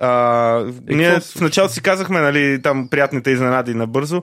А, ние какво се в началото си казахме, нали, там приятните изненади набързо.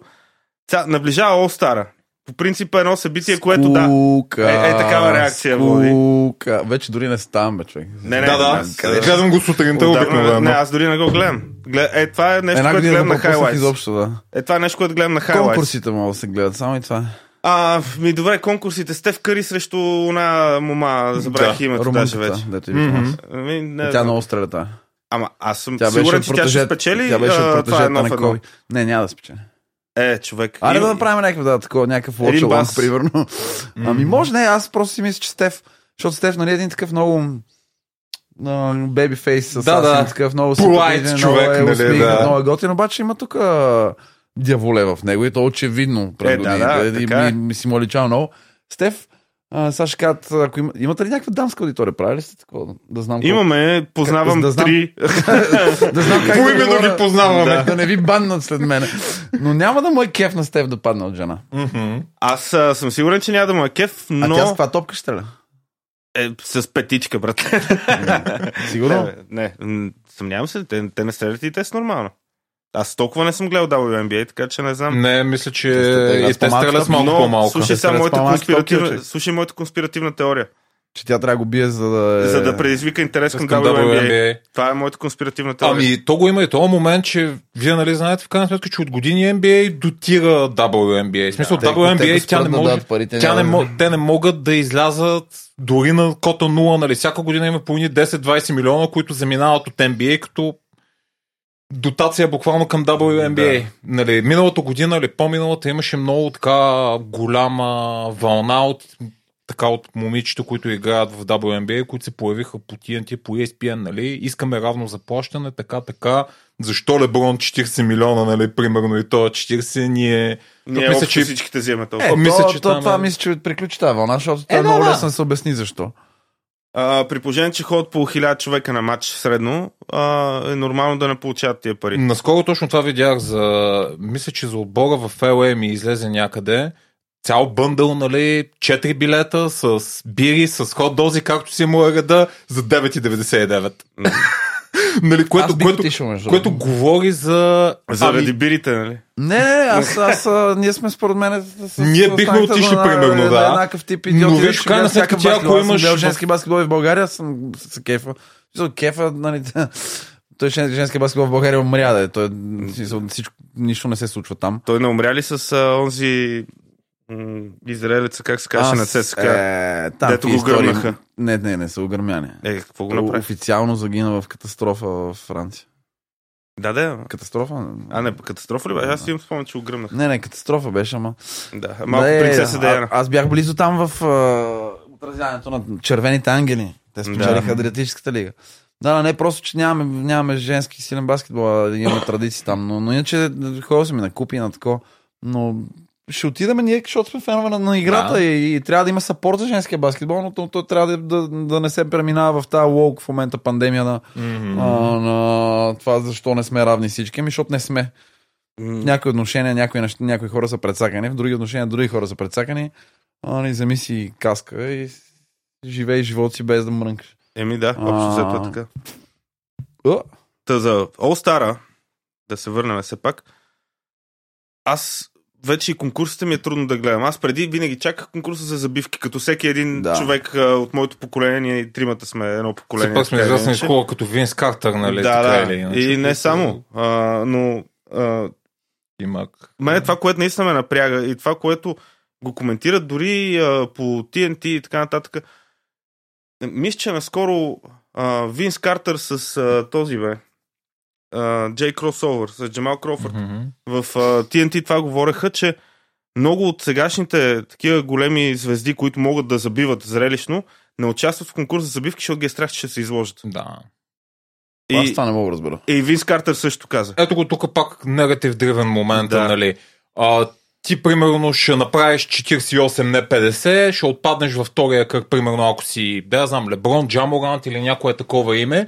Ця, наближава All-Star. По принцип е едно събитие, което да. Скука, Е, е, такава реакция води. Скука. Вече дори не ставам, бе, човек. Не, не, Да, да. къде? Гледам го сутринта обикновено. Не, аз дори не го гледам. Глед... Е, това е нещо, Една което гледам на highlights. изобщо, да. Е, това е нещо, което гледам на highlights. Конкурсите могат да се гледат, само и това. А, ми добре, конкурсите. Стев Къри срещу една мома, забравих Да, името даже вече. Дето Мгм. Ами, не, Тя много стреля, та. Ама аз съм Тя сигурен, че тя ще протежет- спечели. Тя беше а, това е едно на едно. Коби. Не, няма да спечели. Е, човек. Аре и- да направим някакъв, да, такова, някакъв along, примерно. Ами може, не, аз просто си мисля, че Стеф, защото Стеф, нали, е един такъв много беби фейс, с Да, да. такъв много симпатичен, човек, много е нали, усмихнат, да. много е готин, обаче има тук дяволе в него и то очевидно Е, да, да, и така е. ми, ми си му личава много. Стеф, а, сега ще кажат, ако има, имате ли някаква дамска аудитория, прави ли сте такова? Да знам колко- Имаме, познавам Да знам. три. да знам как Поименно говоря, ги познаваме. Да, да не ви баннат след мене. Но няма да му е кеф на Стеф да падне от жена. Аз а, съм сигурен, че няма да му е кеф, А но тя с това топка ще стреля. е, с петичка, брат. Сигурно? Не, не, съмнявам се, те, те не стрелят и те са нормално. Аз толкова не съм гледал WNBA, така че не знам. Не, мисля, че Те и те стрелят малко по-малко. слушай сега моята конспиративна, слушай моята конспиративна теория, Че тя трябва да го бие, за да... е- за да предизвика интерес към WNBA. WNBA. Това е моята конспиративна теория. Ами, то го има и този момент, че вие нали знаете в крайна сметка, че от години NBA дотира WNBA. В смисъл, Те- те WNBA го тя не да може, парите, тя не, няма да- мо- те не могат да излязат дори на кота 0, нали? Всяка година има по едни 10-20 милиона, които заминават от NBA като дотация буквално към WNBA. Да. Нали, миналата година или по-миналата имаше много така голяма вълна от така от момичета, които играят в WNBA, които се появиха по TNT, по ESPN, нали? Искаме равно заплащане, така, така. Защо Леброн 40 милиона, нали, примерно, и то 40, ние... Ние мисля, че- всичките вземат Е, толкова. то, мисля, че то, там това е- мисля, че приключи тази вълна, защото е, да, много да. лесно да се обясни защо. А, при положение, че ходят по 1000 човека на матч средно, а, е нормално да не получават тия пари. Наскоро точно това видях за... Мисля, че за отбора в LA ми излезе някъде цял бъндъл, нали, 4 билета с бири, с хот дози, както си му е реда, за 9,99. нали, което, Аз което, отишъл, между което говори за... Заради Ами, бирите, нали? Не, не, аз, аз, а, ние сме според мен с, Ние бихме отишли, на- примерно, да. на Еднакъв тип идиоти. Но виж, в крайна сметка, ти ако. Аз имаш в- женски баскетбол в България, съм се кефа. Кефа, нали, той жен- женски баскетбол в България умря, да е. Той, всичко, нищо не се случва там. Той не умря ли с а, онзи израелеца, как се казваше на ЦСК? Е, там Дето го гърнаха. Не, не, не са огърмяни. Е, какво го направи? Официално загина в катастрофа в Франция. Да, да. Катастрофа? А, не, катастрофа ли беше? Аз имам спомен, че го гръмнах. Не, не, катастрофа беше, ама. Да, малко Да, е, принцеса Диана. Аз бях близо там в а, отразяването на червените ангели. Те спечелиха Да. Адриатическата лига. Да, не просто, че нямаме, нямаме женски силен баскетбол, а имаме традиции там. Но, но иначе ходил съм и на купи, на тако. Но ще отидем ние, защото сме фенове на, на играта Да. и, и, трябва да има сапорт за женския баскетбол, но то- той трябва да, да, да не се преминава в тази лоук в момента пандемия на, Мгм. а, на това защо не сме равни всички, ами защото не сме. М, някои отношения някои, неща, някои хора са предсакани, в други отношения други хора са предсакани. А, не вземи си каска и живей живот си без да мрънкаш. Еми да, общо взето е така. Та за All Star, да се върнем все пак, аз вече и конкурсите ми е трудно да гледам. Аз преди винаги чаках конкурса за забивки, като всеки един Да. човек а, от моето поколение, ние и тримата сме едно поколение. Все пак сме с хора като Винс Картер, нали? да, така да. или иначе, и не само. А, но а, Имат. Мене това, което наистина ме напряга и това, което го коментират дори а, по TNT и така нататък. е, Мисля, че наскоро а, Винс Картер с а, този бе, а, Джей Кросовър, с Джамал Крофърд, Мгм. в а, TNT това говореха, че много от сегашните такива големи звезди, които могат да забиват зрелищно, не участват в конкурс за забивки, защото ги е страх, че ще се изложат. Да. аз И, това не мога да разбера. и Винс Картер също каза. Ето го тук пак негатив дривен момент, Да. нали? А, ти, примерно, ще направиш 48, не 50, ще отпаднеш във втория кръг, примерно, ако си, да я знам, Леброн, Джаморант или някое такова име.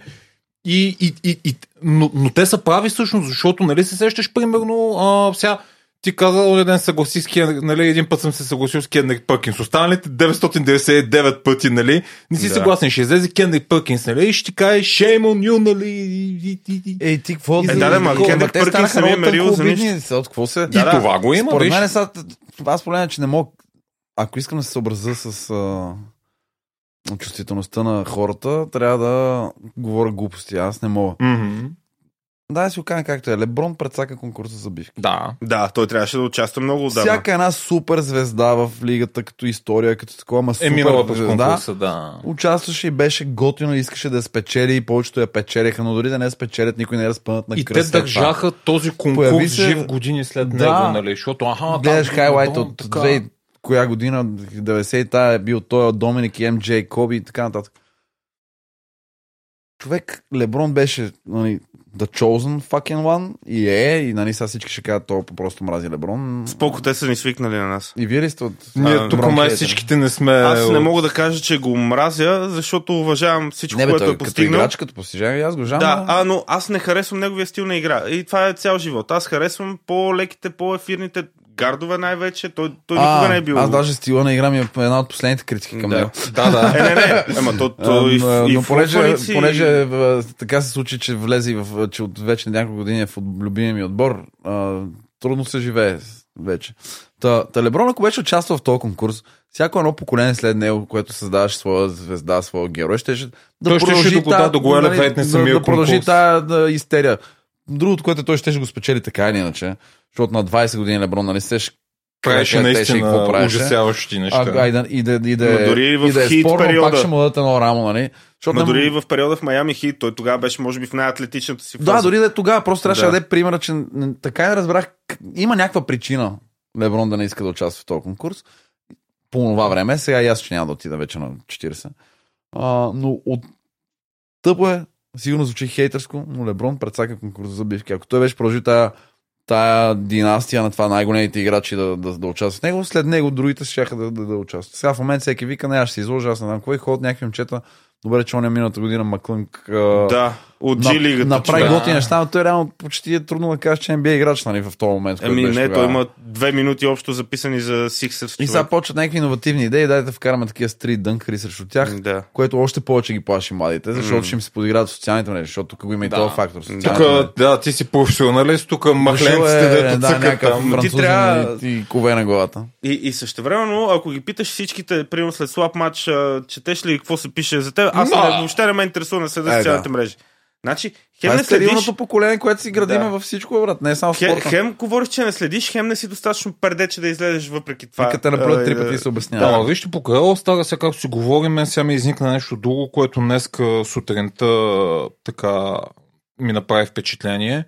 И, и, и, и, но, но те са прави всъщност, защото, нали се сещаш, примерно, а, сега, ти каза, онзи ден съгласи с Кен, нали, един път съм се съгласил с Кендрик Пъркинс. Останалите 999 пъти, нали, не си Да. съгласен. Ще излезе Кендрик Пъркинс, нали, и ще ти каже, shame on you, нали, и, и, и, и. Ей, ти какво? Е, да, да, ма, Кендрик Пъркинс не ми е мерил за нищо. От какво се... и това го има, Според виж. мен, сега, аз поне, че не мога, ако искам да се съобразя с а, чувствителността на хората, трябва да говоря глупости. Аз не мога. Mm-hmm. Да, си окажем както е. Леброн предсака конкурса за бивки. Да. Да, той трябваше да участва много отдавна. Всяка една супер звезда в лигата, като история, като такова, ма е, супер е, минала звезда, конкурса, да. Участваше и беше готино, искаше да я спечели и повечето я печелиха, но дори да не спечелят, никой не е разпънат на кръста. И кръс, те държаха този конкурс се... жив години след да, него, нали? Защото, аха, гледаш хайлайт от 2003 коя година, 90 та е бил той от Доминик и МДЖ, Коби и така нататък. Човек, Леброн беше нали, the chosen fucking one и е, и нали сега всички ще кажат, той просто мрази Леброн. Споко те са ни свикнали на нас. И вие ли сте от... Ние тук май всичките не сме... Аз не мога да кажа, че го мразя, защото уважавам всичко, Не бе, което той е като постигнал. играч, като постижение, аз го жам. Да, а, но аз не харесвам неговия стил на игра. И това е цял живот. Аз харесвам по-леките, по-ефирните гардове най-вече. Той, той никога не е бил. Аз даже стила на игра ми е една от последните критики към Да. него. Да, да. Е, не, не. Ема то, то и, А, и но понеже, футболици- понеже а, така се случи, че влезе в, че от вече няколко години е в любимия ми отбор, а, трудно се живее вече. Та, та Леброн, ако беше участвал в този конкурс, всяко едно поколение след него, което създаваше своя звезда, своя герой, ще да Той продължи да го- тая- да, да го нали, да, да продължи да, истерия. Другото, което той ще го спечели така или иначе, защото на 20 години Леброн, нали сеш Правеше наистина правеше. ужасяващи неща. А, и да, и да, и да, Но дори в и да е хит спорно, периода. пак ще му дадат едно рамо, нали? Защото Ма дори и в периода в Майами Хит, той тогава беше, може би, в най-атлетичната си фаза. Да, дори да е тогава, просто трябваше да Да. даде примера, че така и не разбрах. Има някаква причина Леброн да не иска да участва в този конкурс. По това време, сега и аз ще няма да отида вече на 40. А, но от тъпо е, сигурно звучи хейтърско, но Леброн предсака конкурс за бивки. Ако той беше продължи тая, тая династия на това най-големите играчи да, да, да участват в него, след него другите ще да, да, да участват. Сега в момента всеки вика, не, аз ще се изложа, аз не знам и ходят някакви момчета. Добре, че он е миналата година Маклънк. Да, от на- G лигата. Направи. Да. готини неща, но той реално почти е трудно да кажеш, че NBA играч нали, в този момент. Ами беше не, тогава. той има две минути общо записани за Сиксърс. И сега почват някакви иновативни идеи, дайте да вкараме такива стрит дънкари срещу тях, Да. което още повече ги плаши младите, защото М. ще им се подиграват в социалните мрежи, защото тук го има и Да. този фактор. Тук, да, ти си професионалист, тук махленците, дето да, цъкат там. Ти трябва- и, кове на главата. И, и същевременно, ако ги питаш всичките, примерно след слаб матч, четеш ли какво се пише за теб, аз въобще не ме интересува на следа Е, социалните мрежи. Значи, хем Това е не следиш, стерилното поколение, което си градиме Да. във всичко, брат, не е само в хем, спорта. хем говориш, че не следиш, хем не си достатъчно пердече да излезеш въпреки това. И като те наплюят А, три е, пъти се Да, обяснява. ама вижте, покрай All Star, сега както си говорим, мен сега ми изникна нещо друго, което днеска сутринта така ми направи впечатление.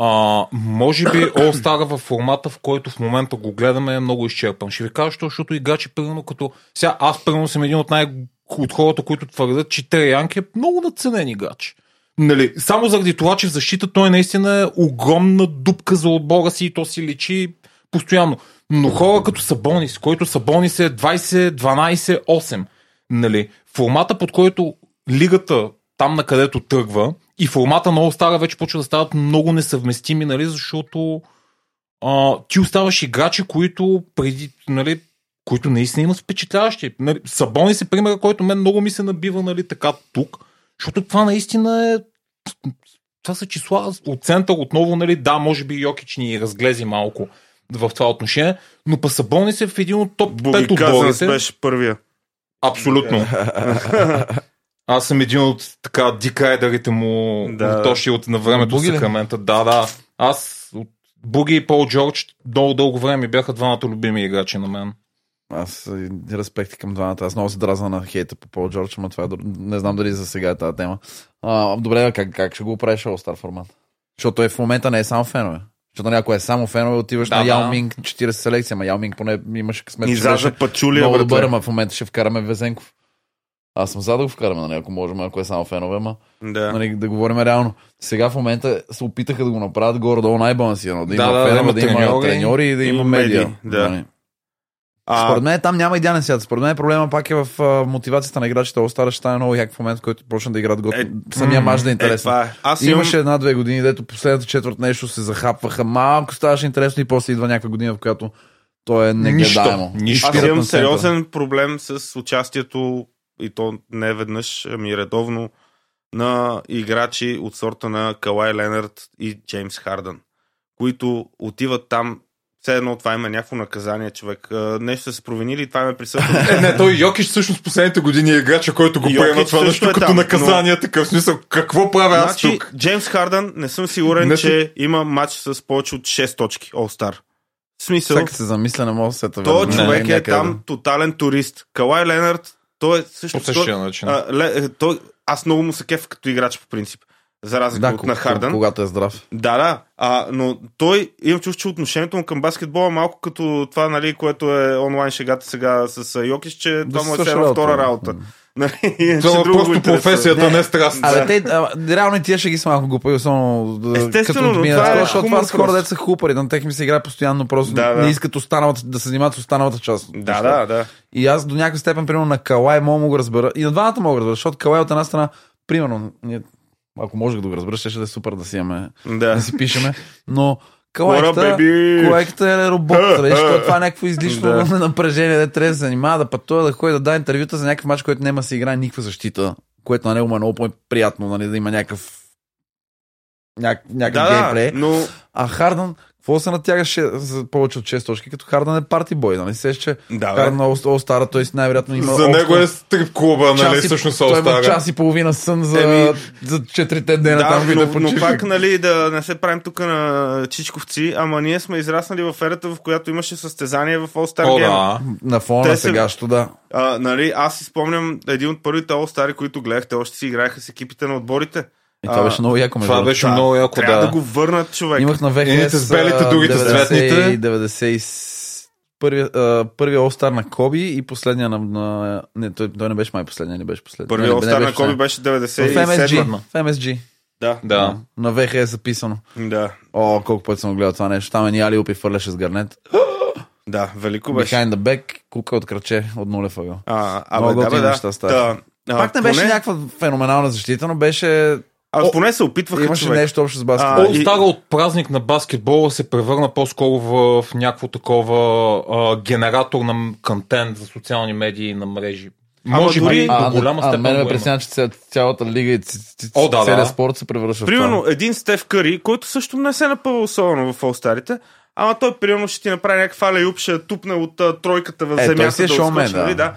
А, може би All Star в формата, в който в момента го гледаме е много изчерпан. Ще ви кажа, защо, защото играчи, примерно като... Сега аз, примерно, съм един от най- от хората, които твърдят, че Трей Янг е много надценен играч. Нали, само заради това, че в защита той наистина е огромна дупка за отбора си и то си личи постоянно. Но хора като Сабонис, който Сабонис е 20-12-8, нали, формата под който лигата там на където тръгва и формата на All-Star вече почва да стават много несъвместими, нали, защото а, ти оставаш играчи, които преди, нали, които наистина имат впечатляващи. Нали, Сабонис е пример, който мен много ми се набива нали, така тук, защото това наистина е това са числа от център отново, нали, да, може би Йокич ни разглези малко в това отношение, но па Сабонис е в един от топ 5 Буги Казанс отборите. беше първия. Абсолютно. Аз съм един от така дикайдерите му Да. точи от на времето Буги? Сакрамента. Да, да. Аз от Буги и Пол Джордж много дълго време бяха двамата любими играчи на мен. Аз респекти към двамата. Аз много се дразна на хейта по Пол Джордж, но това е, не знам дали за сега е тази тема. А, добре, как, как ще го правиш All Star формат? Защото той в момента не е само фенове. Защото някой е само фенове, отиваш Да, на да. Яо Минг 40 селекция, ама Яо Минг поне имаше късмет, И за Пачулия, много добър, ама в момента ще вкараме Везенков. Аз съм за да го вкараме, нали, ако можем, ако е само фенове, ама Да. нали, да говорим реално. Сега в момента се опитаха да го направят горе-долу най-балансирано. Да, Да, има да, да фенове, има да има треньори, и да има медиа. да. Нали. А, Според мен там няма идеален свят. Според мен проблема пак е в а, мотивацията на играчите. Остара ще стане много як в момент, в който почна да играят готово. Е, Самия мач да е е, интересен. е. Аз имам... Имаше една-две години, дето последната четвърт нещо се захапваха. Малко ставаше интересно и после идва някаква година, в която то е негледаемо. Нищо, нищо. Аз имам сериозен проблем с участието, и то не веднъж, ами редовно, на играчи от сорта на Калай Ленард и Джеймс Хардън, които отиват там все едно това има някакво наказание, човек. Нещо са се провинили и това им е присъствено. Е, не, той Йокич всъщност последните години е играча, който го приема това нещо е като там, наказание, такъв смисъл. Какво правя аз Значи, тук? Джеймс Хардън, не съм сигурен, Не че има матч с повече от 6 точки. All-Star. В смисъл, Всеки се замисля, не мога да се той върна. човек Не, е там тотален турист. Калай Ленард, той е също... По същия начин. А, ле, е, той, аз много му се кефа като играч по принцип. За разлика Да, от на кога- Хардън. когато е здрав. Да, да. А, но той, имам чувство, че отношението му към баскетбола е малко като това, нали, което е онлайн шегата сега с Йокиш, че това му е сега втора работа. Нали, Това е просто интересува. професията, не страст. Абе, те, а, реално и тия ще ги са малко глупави, особено да- Естествено, като но отминат. това е защото това са хора, деца са хупари, на тех ми се играе постоянно, просто Да, да. не искат останалата, да се занимават с останалата част. Да, да, да. И аз до някаква степен, примерно на Калай, мога да го разбера. И на двамата мога да разбера, защото Калай от една страна, примерно, ние, ако можех да го разбера, ще, ще да е супер да си имаме, Да. да си пишеме, но baby? Колайката е робот, защото това е някакво излишно Да. напрежение, да трябва да се занимава, да пътува, да ходи да даде интервюта за някакъв матч, който няма се играе никаква защита, което на него му е много по-приятно, нали, да има някакъв няк- някакъв Да, геймплей. но А Хардън, какво се натягаше за повече от 6 точки, като Хардън е парти бой, нали? Сеш, че да, бе. Хардън All All-Star, той най-вероятно има За общо него е стрип клуба, нали, час и- всъщност той има час и половина сън за, Еми, за 4 дена Да, там но, да но пак, нали, да не се правим тук на чичковци, ама ние сме израснали в ерата, в която имаше състезание в All-Star О, Game. да. На фона Те сегащо, да. А, нали, аз си спомням един от първите All-Star, които гледахте, още си играеха с екипите на отборите. И това А, беше много яко. Това беше Да, много яко, Трябва да. да. го върнат човек. Имах на VHS Едните с белите, другите с 90 цветните. 90 Първия, All-Star на Коби и последния на... на не, той, той не беше май последния, не беше последния. Първият All-Star на Коби беше В MSG. 97 В MSG. Да, Да. На VHS е записано. да, О, колко пъти съм гледал това нещо. Там е Али Опи фърляше с гарнет. да, велико беше. Behind the back, кука от кръче, от нулев ъгъл. А, а, Много да, бе, да. неща. Да, Пак не беше поне, някаква феноменална защита, но беше... А, поне се опитваха Имаше човек. нещо общо с баскетбол. А, All и- Star от празник на баскетбола се превърна по-скоро в, в някакво такова а, генератор на контент за социални медии и на мрежи. Ама Може дори- би а, до голяма а, степен мен ме преснява, че ця- цялата лига и О, да, целият да. спорт се превръща в Примерно това. един Стеф Къри, който също не се напъва особено в All-Старите, ама той примерно ще ти направи някакъв алеюп, ще я тупне от а, тройката в Е, той земята си е да шоумен, отскочи, нали, да. да.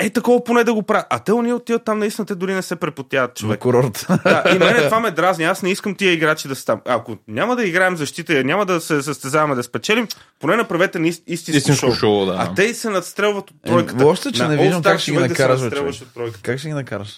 Е, такова поне да го правят. А те уния отиват там, наистина те дори не се препотяват На човек. курорт. Да, и мене това ме дразни. Аз не искам тия играчи да са там. Ако няма да играем защита, няма да се състезаваме да спечелим, поне направете ист- истинско, Истинско шоу. шоу, да. А те се надстрелват от Е, тройката. е, че На не виждам как ще ги да накараш, тройката. Как ще ги накараш?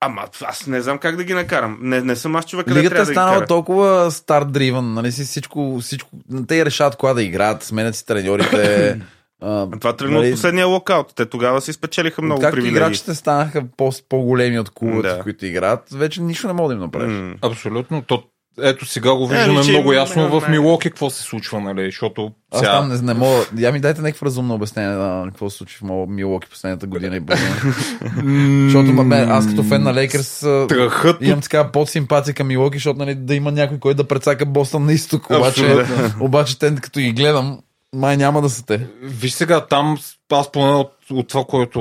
Ама аз не знам как да ги накарам. Не, не съм аз човек, къде Лигата е трябва да ги станала кара. толкова стар-дривън, нали си всичко, всичко, те решават кога да играят, сменят си треньорите. а, Това тръгна нали, от последния локаут. Те тогава си спечелиха много Както привилегии. играчите станаха по- по-големи от клубовете, Да. които играят, вече нищо не може да им направиш. М. Абсолютно. То, ето сега го виждаме Еми, че много ясно има- в Милоки какво се случва, нали? Защото Аз там не, не мога. Я ми дайте някакво разумно обяснение на какво се случи в Мил- Милоки последната година и половина. Защото мен, аз като фен на Лейкърс Страхът имам така под симпатия към Милоки, защото нали, да има някой, който да прецака Бостън на изток. Обаче, обаче те, като ги гледам, май няма да са те. Виж сега, там аз поне от, от това, което,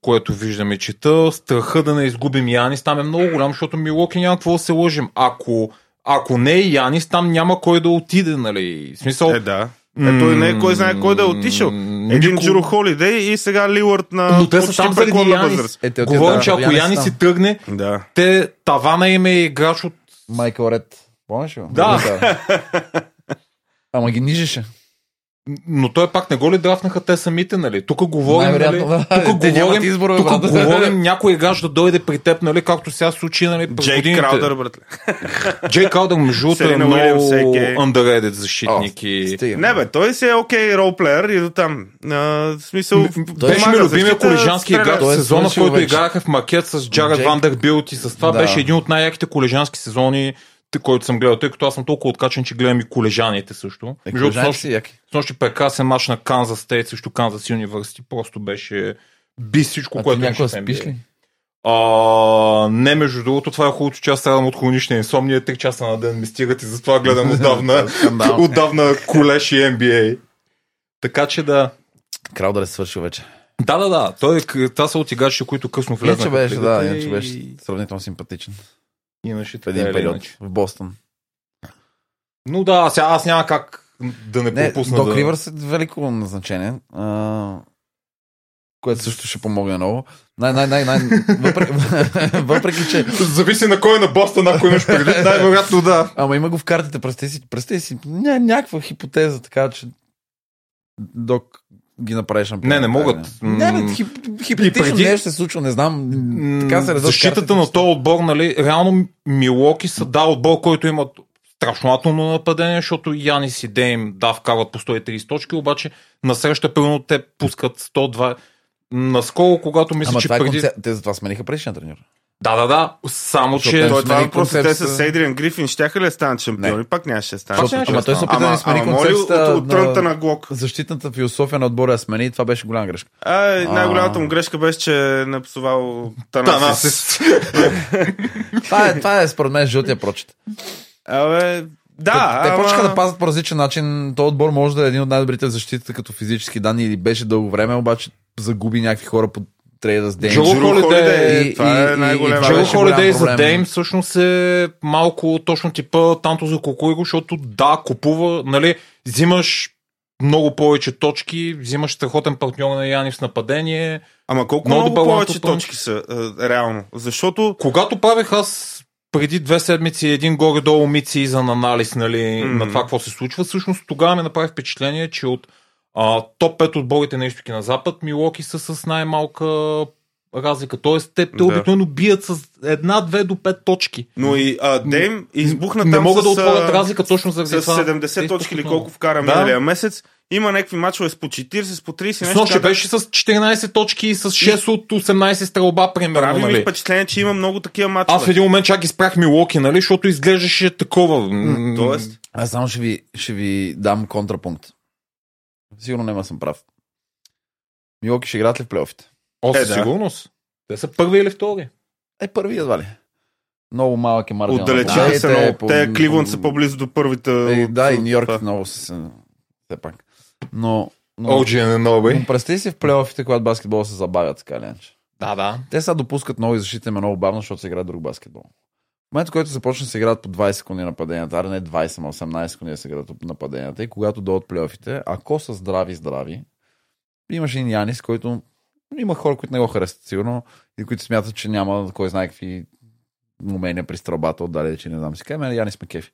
което виждам и чета, страха да не изгубим Янис там е много голям, защото Милоки няма какво да се лъжим. Ако, ако не е Янис, там няма кой да отиде, нали? В смисъл, Е, да. Е, той не е кой знае кой да е отишъл. Един никой- Джуро Холидей и сега Лилърд на Но те са там заради преклонна Янис. възраст. Е, те Говорим, отиват, че да, ако Янис си тръгне, Да. те, тавана им е играч от... Майкъл Ред. Помниш ли? Да. Ама ги нижеше. Но той пак не го ли драфнаха те самите, нали? Тук говорим, нали? Тук Те говорим, избор, бе, тук брат. говорим някой играч да дойде при теб, нали? Както сега се случи, нали? през Джейк годините. Краудър, братле. Джей Краудър, между другото, е много underrated защитник. и... Стига. Не бе, той си е окей ролплеер и до там. А, в смисъл, Беше ми помага любимия колежански играч в е сезона, в който играха в макет с Джаред Джейк. Вандербилт и с това Да. беше един от най-яките колежански сезони. Който съм гледал, тъй като аз съм толкова откачен, че гледам и колежаните също. Е, Между си яки. снощи прекрасен мач на Канзас Стейт срещу Канзас Юниверсити. Просто беше би всичко, А което имаше спиш ли? А, не, между другото, това е хубавото, че аз страдам от хронична инсомния. 3 часа на ден ми стигат и затова гледам отдавна, отдавна колеш и NBA. Така че да. Крал да не свършил вече. Да, да, да. Той, е- това са от играчите, които късно влезнаха. Иначе беше, да, иначе беше сравнително симпатичен. Имаше В един период иначе. в Бостон. Но да, сега аз няма как да не, Не, пропусна Док да... Ривърс е велико назначение, а, което също ще помогне много. Най, най, най, най, въпреки, въпреки, че Зависи на кой на Бостон, ако имаш предвид, най-вероятно да. Ама има го в картите, представи си, представи си ня, някаква хипотеза, така че Док ги направи шампион. Не, не могат. Не, бе, хип, хипотетично преди- нещо се случва, не знам. Така се Защитата на този отбор, нали, реално Милоки са да отбор, който имат страшно нападение, защото Янис и Дейм да вкарват по 130 точки, обаче насреща примерно те пускат 102. Наскоро, когато мисля, Ама че това е преди... концепт. Те затова смениха предишния треньор. Да, да, да. Само, Защото че... те- Той това смени въпросът те концепцията. с Едриан Грифин, щяха ли да станат шампиони? Не. Пак нямаше да станат. Нямаше ама той се опита да смени моли от, концепцията от трънта на Глок. защитната философия на отбора я смени и това беше голяма грешка. А. най-голямата му грешка беше, че е напсувал Танасис. Това е, това е според мен жълтия прочит. Абе, да, те ама... почнаха да пазят по различен начин. Този отбор може да е един от най-добрите в защитата като физически данни или беше дълго време, обаче загуби някакви хора по с Дейн. Джо Холидей- и- това и- е най-голям. Джо Холидей за. Дейм всъщност е малко точно типа танто за Кукуиго, защото да, купува, нали, взимаш много повече точки, взимаш страхотен партньор на Янис в нападение. Ама колко Много много, повече лантопънч. точки са, е, реално? Защото Когато правех аз преди две седмици един горе-долу мици за анализ нали, Мгм. на това какво се случва, всъщност тогава ми направи впечатление, че от а, топ 5 отборите на изтоки на запад, Милоки са с най-малка разлика. Тоест, те, те Да. обикновено бият с една, две до пет точки. Но и а, Дейм избухна не там могат с, да отворят разлика точно заради с това. 70 Те точки или колко вкара Да. миналия месец. Има някакви мачове с по 40, с по 30 нещо. С нощи така. беше с 14 точки и с 6 от 18 стрелба, примерно. Прави ми Нали? впечатление, че има много такива мачове. Аз в един момент чак изпрях Милоки, нали, защото изглеждаше такова. Тоест, Аз само ще ви, ще ви дам контрапункт. Сигурно няма съм прав. Милоки ще играят ли в плейофите? О, Е, да. сигурност. Те са първи или втори. Е, първи едва ли. Много малък е маргинал. отдалечиха Да, се те много. по- Те Кливланд са по- по-близо до първите. Е, от- да, и Нью Йорк много са. се- Все пак. Но. но OG нови. но представи си в плейофите, когато баскетбол се забавя така иначе. Да, да. Те сега допускат нови защити, но много бавно, защото се играе друг баскетбол. В момента, който започне да се играят по 20 секунди нападенията, а не 20, ама 18 секунди да се играят нападенията, и когато дойдат плейофите, ако са здрави, здрави, имаше и Янис, който има хора, които не го харесват сигурно и които смятат, че няма кой знае какви умения при стрелбата, отдали, че не знам си. Кай, Янис ме кефи.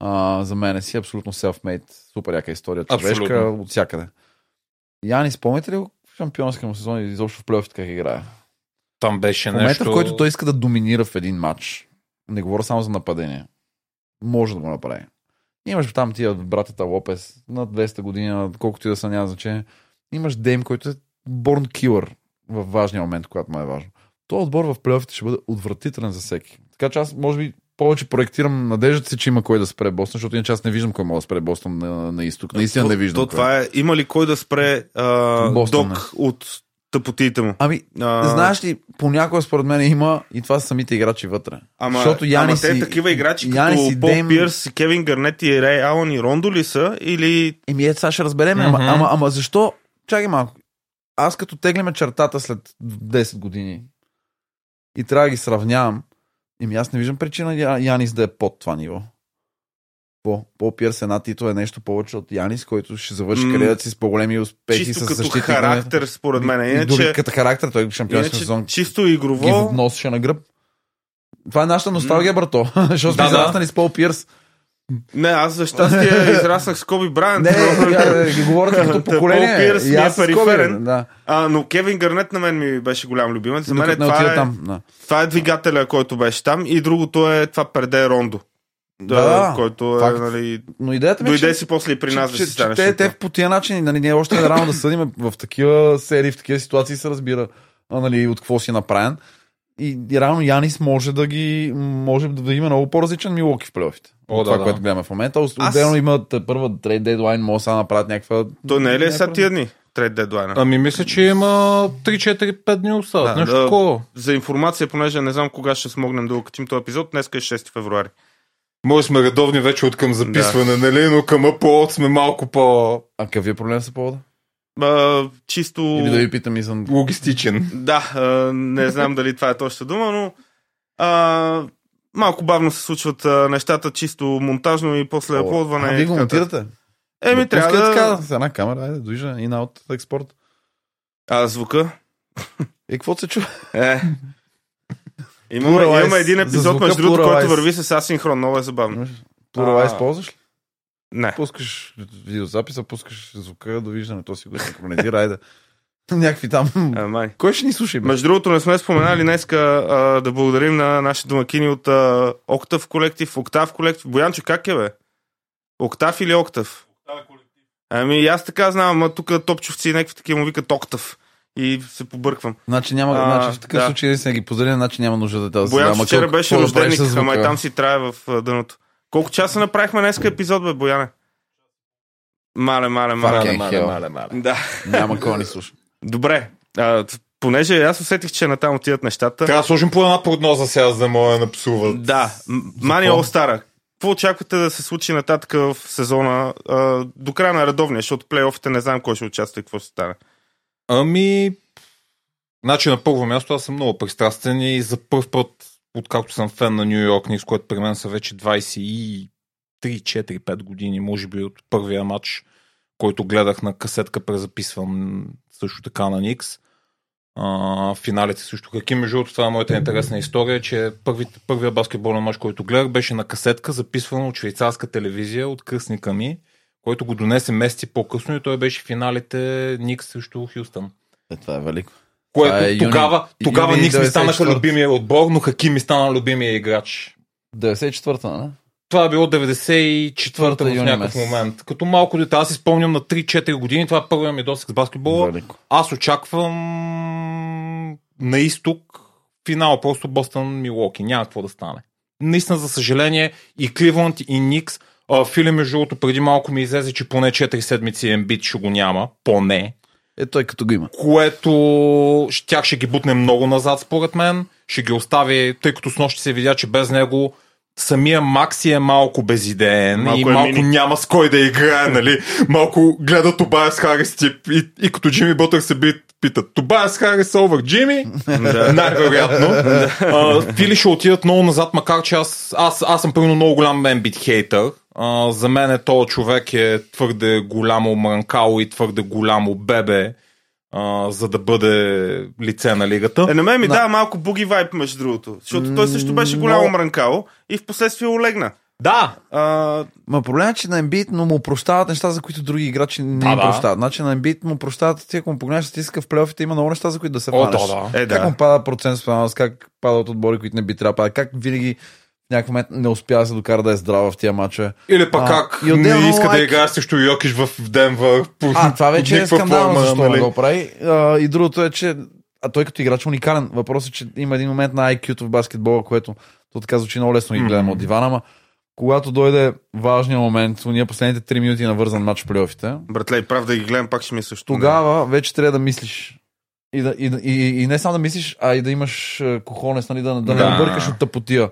А, за мен си абсолютно self-made, супер яка история, човешка от всякъде. Янис, помните ли в шампионския му сезон и изобщо в плейофите как играе? Там беше В момента, нещо... в който той иска да доминира в един матч, не говоря само за нападение, може да го направи. Имаш там тия братята Лопес на 200 години, колкото и да са няма значение. Имаш Дейм, който е борн килър в важния момент, когато му е важно. Този отбор в плейофите ще бъде отвратителен за всеки. Така че аз, може би, повече проектирам надеждата си, че има кой да спре Бостон, защото иначе аз не виждам кой може да спре Бостон на, на изток. Наистина не виждам. То, кой. това е, има ли кой да спре а, Бостон, Док от тъпотиите му? Ами, А, знаеш ли, понякога според мен има и това са самите играчи вътре. Ама, Защото Янис ама те и- такива играчи Янис като и Пол Дейм- Пирс, Кевин Гърнет и Рей Алън и Рондо ли са? Или Еми, ето сега ще разберем. Ама, Мгм. ама, ама защо? Чакай малко. Аз като теглиме чертата след 10 години и трябва да ги сравнявам, еми аз не виждам причина Я- Янис да е под това ниво. По, по Пирс една титул е нещо повече от Янис, който ще завърши М, кариерата си с по-големи успехи чисто с като защитник. характер, според мен. Иначе, дори като характер, той шампионски иначе сезон чисто ги игрово, носеше на гръб. Това е нашата носталгия, брато. Защото сме Да, да. израснали с Пол Пирс. Не, аз за щастие израснах с Коби Брайант. Не, ги говорите като Пол поколение. Пирс И ми е периферен. Да. а, но Кевин Гърнет на мен ми беше голям любимец. За мен не това, е, там. Да. това е двигателя, който беше там. И другото е това преде Рондо. Да, който е, факт. нали, Но идеята ми е, че, дойде си после и при нас че, да че, си станеш. те, те по тия начини, нали, не е още рано да съдим в такива серии, в такива ситуации се разбира нали, от какво си направен. И, и реално Янис може да ги може да има много по-различен Милоки в плейофите. О, От това, да, да. което гледаме в момента. Аз... Аз- Отделно имат първа трейд дедлайн, може да направят някаква... Той не е ли е някаква- тия дни? Трейд дедлайна. Ами мисля, че има 3-4-5 дни остават. Да, Нещо да. такова. За информация, понеже не знам кога ще смогнем да окачим този епизод, днес е 6 февруари. Може сме редовни вече от към записване, нали? Но към Upload сме малко по А какъв е проблем с повода? А, чисто... Или да ви питам съм... логистичен. Да, а, не знам дали това е точно дума, но а, малко бавно се случват а, нещата, чисто монтажно и после аплодване. А, вие го монтирате? Еми, трябва да... така, с една камера, айде, движа и на от експорт. А, звука? И какво се чува? Е. Имаме, Pluralize. имаме един епизод, между другото, Pluralize. който върви с асинхрон. Много е забавно. Плурала А. използваш ли? Не. Пускаш видеозаписа, пускаш звука, довиждане, то си го синхронизира, айде. Някакви там... А, май. Кой ще ни слуша? бе? Между другото, не сме споменали днеска а, да благодарим на нашите домакини от а, Октав колектив, Октав колектив. Боянчо, как е бе? Октав или Октав? Ами и аз така знам, ама тук топчовци и някакви такива му викат Октав. И се побърквам. Значи няма, А, значи в такъв да. случай не ги поздравим, значи няма нужда да тази Боян вчера беше рожденик, ама и там си... си трае в дъното. Колко часа направихме днеска епизод, бе, Бояне? Мале, мале, мале. Fucking Мале, мале, мале. Да. Няма кой ни слуша. Добре. А, понеже аз усетих, че натам отиват нещата. Трябва да сложим по една прогноза сега, за да мога да напсуват. Да, Мани? Олстара. Какво очаквате да се случи нататък в сезона а, до края на редовния, защото плейофите не знам кой ще участва и какво ще стане. Ами, значи на първо място аз съм много пристрастен и за първ път, откакто съм фен на Нью Йорк Никс, което при мен са вече 23, 4, 5 години, може би от първия матч, който гледах на касетка, презаписвам също така на Никс. А, финалите също какви. Между другото, това е моята интересна история, че първите, първия баскетболен мач, който гледах, беше на касетка, записван от швейцарска телевизия, от кръстника ми, който го донесе месеци по-късно и той беше финалите Никс срещу Хюстън. Е, това е велико. Което Това е юни- тогава, тогава юни Никс ми станаха 94. любимия отбор, но Хаким ми стана любимия играч. 94-та, не? Това е било 94-та в юни някакъв месец. момент. Като малко дете, аз си спомням на 3-4 години, това е първият ми досег с баскетбола. Велико. Аз очаквам на изток финал, просто Бостън Милоки. Няма какво да стане. Наистина, за съжаление, и Кливланд, и Никс. А, Фили, между другото, преди малко ми излезе, че поне 4 седмици Ембит ще го няма. Поне. Е, той като го има. което тях ще ги бутне много назад, според мен. Ще ги остави, тъй като с нощи се видя, че без него самия Макси е малко безидеен Малко и е малко мини. няма с кой да играе, нали? Малко гледа Тобайас Харис тип и, и като Джими Бътър се бит, питат Тобайас Харис овър Джими? Да. Най-вероятно. Фили ще отидат много назад, макар че аз, аз, аз съм пълно много голям ембит хейтър. А, за мен е този човек е твърде голямо мранкало и твърде голямо бебе, а, за да бъде лице на лигата. Е, на мен ми На- дава малко буги вайп, между другото. Защото той също беше голямо Но- мрънкало и в последствие олегна. Да, А, Ма проблемът е, че на Embiid, но му прощават неща, за които други играчи не Да, им прощават. Значи на Embiid му прощават, ти ако му погледнеш статистика в плейофите, има много неща, за които да се О, да, да. е, Как да. му пада процент специалност, как пада от отбори, които не би трябвало да как винаги в някакъв момент не успя да се докара да е здрава в тия мачове. Или пък А, как и не иска да лайк- играе срещу Йокиш в Денвър. по- А, това вече е скандално, форма, защо нали? го прави. А, и другото е, че а той като играч е уникален. Въпросът е, че има един момент на IQ-то в баскетбола, което то така звучи много лесно и гледам Мгм. от дивана, ма когато дойде важният момент, ние последните 3 минути на вързан матч в плейофите, Братле, и прав да ги гледам, пак ще ми е също. тогава вече трябва да мислиш. И, да, и, да- и, и не само да мислиш, а и да имаш е, кохонес, нали, да, да, Да. не бъркаш от тъпотия.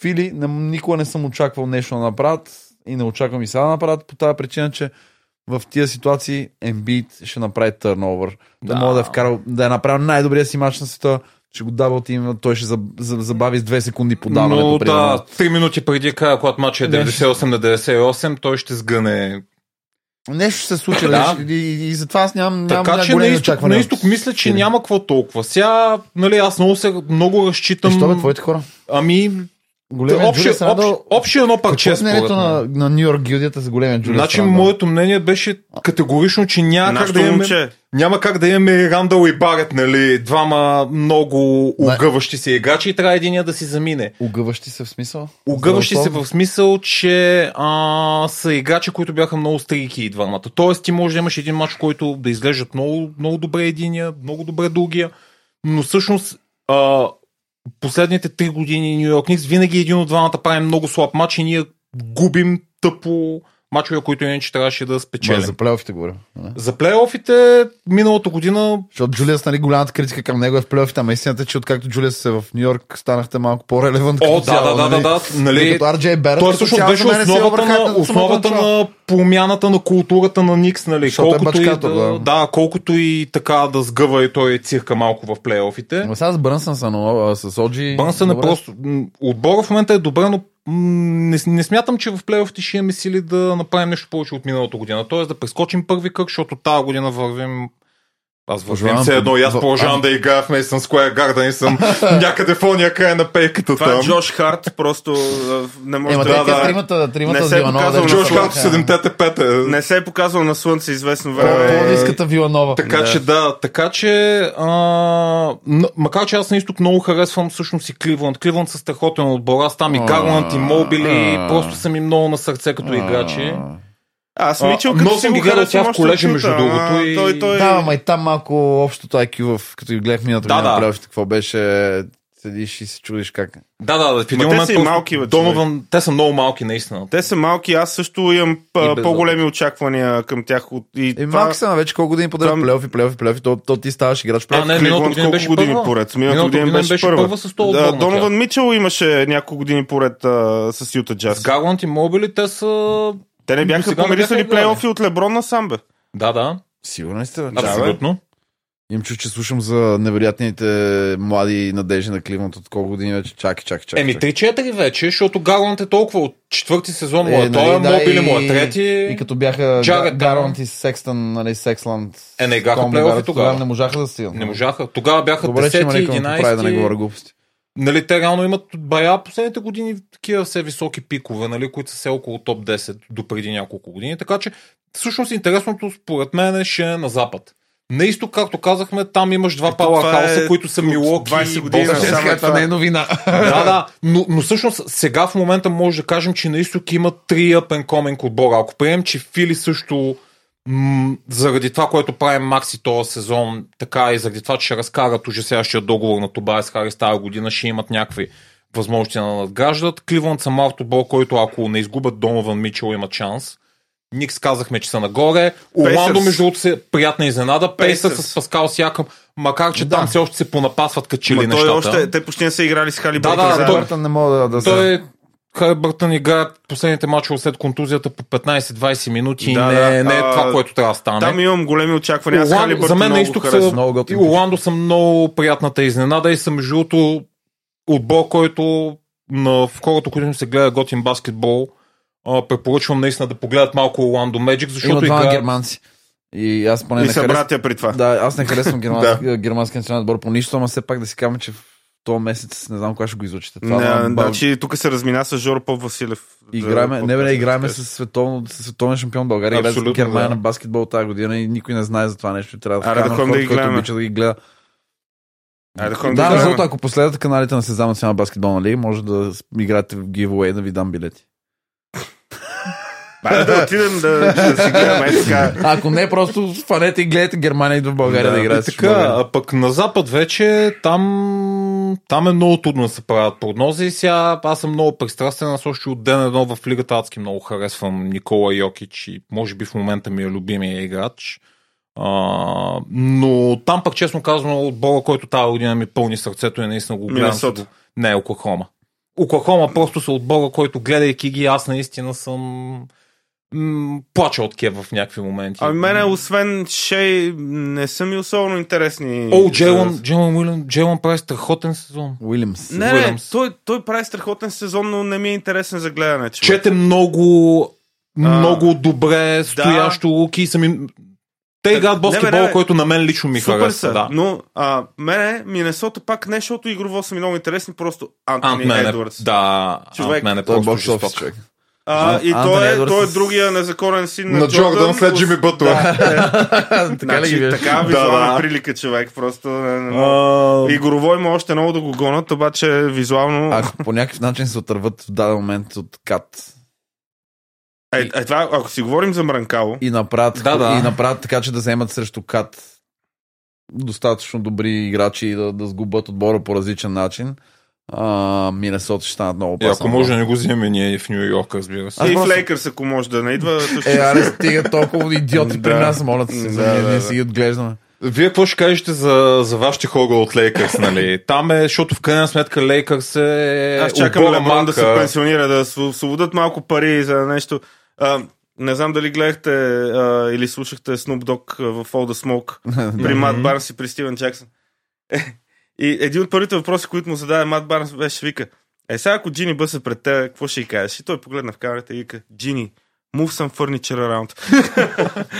Фили никога не съм очаквал нещо да направят и не очаквам и сега да направят по тази причина, че в тия ситуации Embiid ще направи търновър. Да, Да. може да е вкарал, да е направил най-добрия си мач на света, ще го дава тим, той ще заб- заб- забави с 2 секунди подаването. Но примерно. да, 3 минути преди края, когато матчът е 98 на 98, той ще сгъне. Нещо ще се случи, Да. да. и, и, и, затова аз нямам, нямам Така че на изток, на изток мисля, че няма какво толкова. Сега, нали, аз много, се, много разчитам. Защо бе, твоите хора? Ами, Големият общо, Джулиас Рандъл- общо, общо едно Какво парче е според мнението на, на Нью Йорк гилдията за големия Джулиас Значи, Рандъл? моето мнение беше категорично, че няма как, да имаме, няма как да имаме Рандъл и Барет, нали, двама много огъващи се играчи и трябва единия да си замине. Огъващи се в смисъл? Огъващи се в смисъл, че а, са играчи, които бяха много стрики и двамата. Тоест ти може да имаш един матч, който да изглеждат много, много добре единия, много добре другия, но всъщност а, последните три години Нью Йорк Никс винаги един от двамата прави много слаб матч и ние губим тъпо мачове, които иначе трябваше да спечелим. Ма, за плейофите говоря. не? За плейофите миналата година Защото Джулиас, нали, голямата критика към него е в плейофите, ама истината е, че откакто Джулиас е в Нью Йорк, станахте малко по-релевант. О, да, цяло, да, да, нали? да, да, нали? Като RJ Barrett, Той всъщност беше е основата, на, основата на промяната на културата на Никс, нали? Защото е Колкото и бачкатор, да, да. да, колкото и така да сгъва и той цирка малко в плейофите. Но сега с Брънсън са, но с Оджи... Бънсън е просто... Отбора в момента е добре, но не, не смятам, че в плейофите ще имаме сили да направим нещо повече от миналата година. Тоест да прескочим първи кръг, защото тази година вървим аз вървим Пожелавам все едно и аз продължавам да играя в Мейсън Square Garden и съм някъде в ония край на пейката Това е там. Джош Харт, просто не може Ема да... да, те да. тримата, тримата Не се е показал Джош Харт в Харт, 7-те пете. Не се е показал на слънце известно време. По-ниската Виланова. Така Да. че да, така че а, макар че аз на изток много харесвам всъщност и Кливланд. Кливланд са страхотен отбор. Аз там и Гарланд и Мобили просто са ми много на сърце като играчи. Аз А, Мичел, като съм ги го гледал тя в колежа, между другото, и- Той, той... Да, ама и там малко общото IQ, в, като ги гледах миналата Да, година да. какво беше, седиш и се чудиш как. Да, да, да. В един те момент са и малки, бе, Донован, те са много малки, наистина. Те са малки, аз също имам а, И по-големи очаквания към тях. От, и Е, това, малки са на вече колко години подред това- плейофи, плейофи, плейофи, то, то ти ставаш играч в А, плейофи. не, Кливланд година колко беше години първа. поред? Миналата година беше, беше първа. първа с Да, Донован. Мичел имаше няколко години поред а, с Юта С Джаз. Гарланд и Мобили те са... Те не бяха помирисали бяха играли. плейофи от Леброн на Самбе. Да, да, Сигурно сте. Да, абсолютно. Им чу, че слушам за невероятните млади надежди на Кливанд от колко години вече. Чакай, чакай, чакай. Еми, чакай. 3-4 вече, защото Гарланд е толкова от четвърти сезон му е, той е, да, Мобили му е и- трети. И като бяха Джаред Гарант и Секстън, нали, Сексланд. Е, не комбо, плейофи бяха, тогава. Не можаха да стигнат. Не можаха. Тогава бяха Добре, че има 10 някой да прави да не 11 говоря глупости. Нали, те реално имат бая последните години такива все високи пикове, нали, които са все около топ 10 до преди няколко години. Така че, всъщност интересното според мен ще е на запад. На изток, както казахме, там имаш два пауърхауса, е които са Милоки 20 и години. Сега, това не е новина. да, да. Но, но всъщност сега в момента може да кажем, че на изток има три up and coming отбора. Ако приемем, че Фили също м- заради това, което правим Макси този сезон, така и заради това, че ще разкарат ужасяващия договор на Тобайс Харис тази година, ще имат някакви възможности да надграждат. Кливланд са малък отбор, който ако не изгубят Донован Мичел има шанс. Никс казахме, че са нагоре. Оландо, между другото, се приятна изненада. Пейсър с Паскал Сякъм, макар че Да. там все още се понапасват качили Ма той нещата. още, те почти не са играли с Хали Да, да, заедно. той- не мога да, да се... Той Харбъртън играе последните мачове след контузията по 15-20 минути и Да, не, да. не е А, това, което трябва да стане. Там имам големи очаквания. Аз Бъртън за мен на много изток са, Много и. Оландо са много приятната изненада и съм между другото отбор, който на в хората, които им се гледа готин баскетбол, а, препоръчвам наистина да погледат малко Оландо Меджик, Има защото двама игра... германци. И аз поне И не са харесвам. братя при това. Да, аз не харесвам германски, германския национален отбор по нищо, ама все пак да си кажем, че в този месец не знам кога ще го изучите. Това Не, на- значи тук се размина с Жоро Поп Василев. Играеме, За не бе, разкажеш. с, световно, с световен шампион България. Играем с Абсолютно, Германия да. на баскетбол тази година и никой не знае за това нещо. Трябва да Аре, да ходим да хора, ги който обича да ги гледа. Айде да Да, да защото ако последвате каналите на Сезам Национална баскетболна лига, може да играете в giveaway да ви дам билети. Айде да отидем да, да си гледаме. Е, така. Ако не, просто фанете и гледате Германия идва в България да, Да, играе И с така, а пък на Запад вече там, там е много трудно да се правят прогнози. Сега аз съм много пристрастен, аз още от ден едно в лигата адски много харесвам Никола Йокич и може би в момента ми е любимия играч. А, но там пък честно казано отбора, който тази година ми пълни сърцето и наистина го гледам. Минесота. Не, е Оклахома. Оклахома просто са отбора, който гледайки ги, аз наистина съм м- плача от кев в някакви моменти. Ами мене, освен Шей, не са ми особено интересни. О, Джейлон, Джейлон Уилям, Джейлон прави страхотен сезон. Уилямс. Не, не, той, той прави страхотен сезон, но не ми е интересен за гледане. човек. Чете много, много добре, стоящо луки и съм им... Те играят баскетбол, който на мен лично ми Супер харесва. са, Да. но а, мене Минесота пак не, защото игрово са ми много интересни, просто Антони е, Едвардс. да, Човек, Антмен е е просто бокс човек. А, и Антони той е, Едвардс той е с- другия незаконен син на, На Джордан след Джимми Бътлер. така ли Значи, ги виж? така визуална да. прилика човек, просто не, не мога. А, Игрово има още много да го гонят, обаче визуално... Ако по някакъв начин се отърват в даден момент от кат Е, е, това, ако си говорим за Мранкало, и направят, Да, да. и направят така, че да вземат срещу кат достатъчно добри играчи и да, да сгубят отбора по различен начин, а, Минесота ще станат много И опасни. ако може да не го вземем ние в Нью Йорк, разбира се. Аз И в Лейкърс, ако може да не идва, също. Е, аре, стига толкова идиоти при нас, моля се, Да, да, ние да. си ги отглеждаме. Вие какво ще кажете за, за вашите хора от Лейкърс, нали? Там е, защото в крайна сметка Лейкърс е Аз чакам Леброн да се пенсионира, да св- освободят малко пари за нещо. А, не знам дали гледахте а, или слушахте Snoop Dogg а, в All the Smoke при Мат Барнс и при Стивен Джаксън. И един от първите въпроси, които му зададе Мат Барнс беше вика, е сега ако Джини бъсе пред теб, какво ще й кажеш? И той погледна в камерата и вика, Джини, move some furniture around.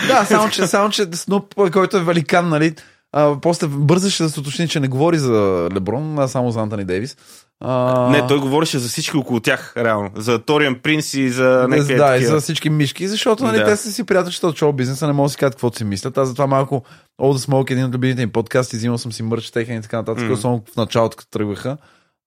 Да, само че, само че Снуп, който е великан, нали, а, после бързаше да се уточни, че не говори за Леброн, а само за Антони Дейвис. А, Не, той говореше за всички около тях, реално. За Ториан Принс и за някакви да, и за всички мишки, защото нали, Да. те са си приятелчета от шоу бизнеса, не могат да си кажат каквото си мислят. Аз затова малко Old Smoke, един от любимите им подкасти, взимал съм си мърч техен и така нататък, М. особено в началото, като тръгваха.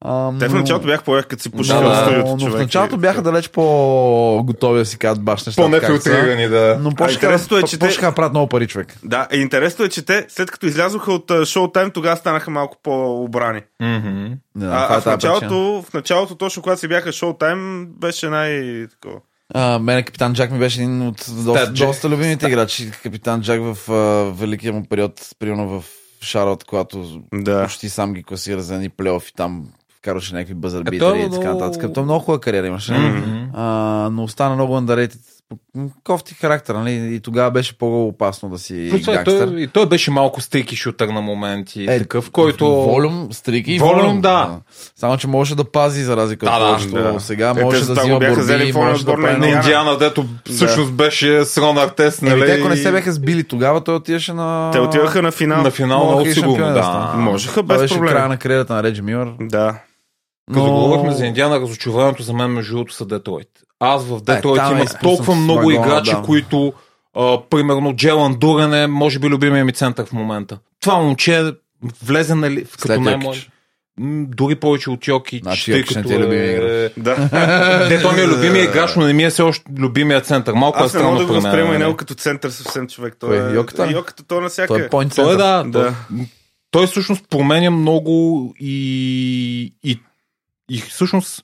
А, Те в началото бях по като си пушили да, в да, студиото, но в човек. началото бяха далеч по-готови да си казват баш са. По-нефилтрирани, да. Но почнаха е, да че те- да правят много пари, човек. Да, и интересно е, че те, след като излязоха от а, Showtime, тогава станаха малко по-обрани. Знам, каква А, е а в, началото, в началото, точно когато си бяха Showtime, беше най- такова. А, мене Капитан Джак ми беше един от доста, Да, доста любимите играчи. Капитан Джак в а, великия му период, примерно в Шарот, когато Да. почти сам ги класира за едни плейофи, там вкарваше някакви Е, бъзърбитери той е и така много- нататък. Той много хубава кариера имаше. Мгм. А, но остана много underrated. Кофти характер, нали? И тогава беше по-опасно да си Плюс това, гангстър. той, и той беше малко стейки шутър на моменти. Е, Е, такъв, който... Волюм, стрики и Волюм, волюм. да. Само, че можеше да пази за разлика от Да, да, повечето. да. Сега Е, може да взима борби, взели може да прави на Индиана. Дето всъщност беше с Рон Артес, Еми, нали? те, ако не се бяха сбили тогава, той отиваше на... Те отиваха на финал. на финал много сигурно, да да. станат. Можеха Това без беше проблем. края на кариерата на Реджи Милър. Да. Като Но- говорихме за Индиана, разочарованието за мен между другото са Детройт. Аз в Детройт там е толкова много вагона, играчи, да. които а, примерно Джелан Дурен е, може би, любимия ми център в момента. Това момче влезе нали, като След най-млад. Йокич. М, Дори повече от Йокич, Значи тъй не като е любимия играч. Да. Не, той ми е любимия играч, но не ми е все още любимия център. Малко е Аз не мога странно да го възприема и нали? него като център съвсем човек. Той Кой, е... Йоката? Йоката, той на всяка. Той е point Той е да. Да. Той, той всъщност променя много и, и, и всъщност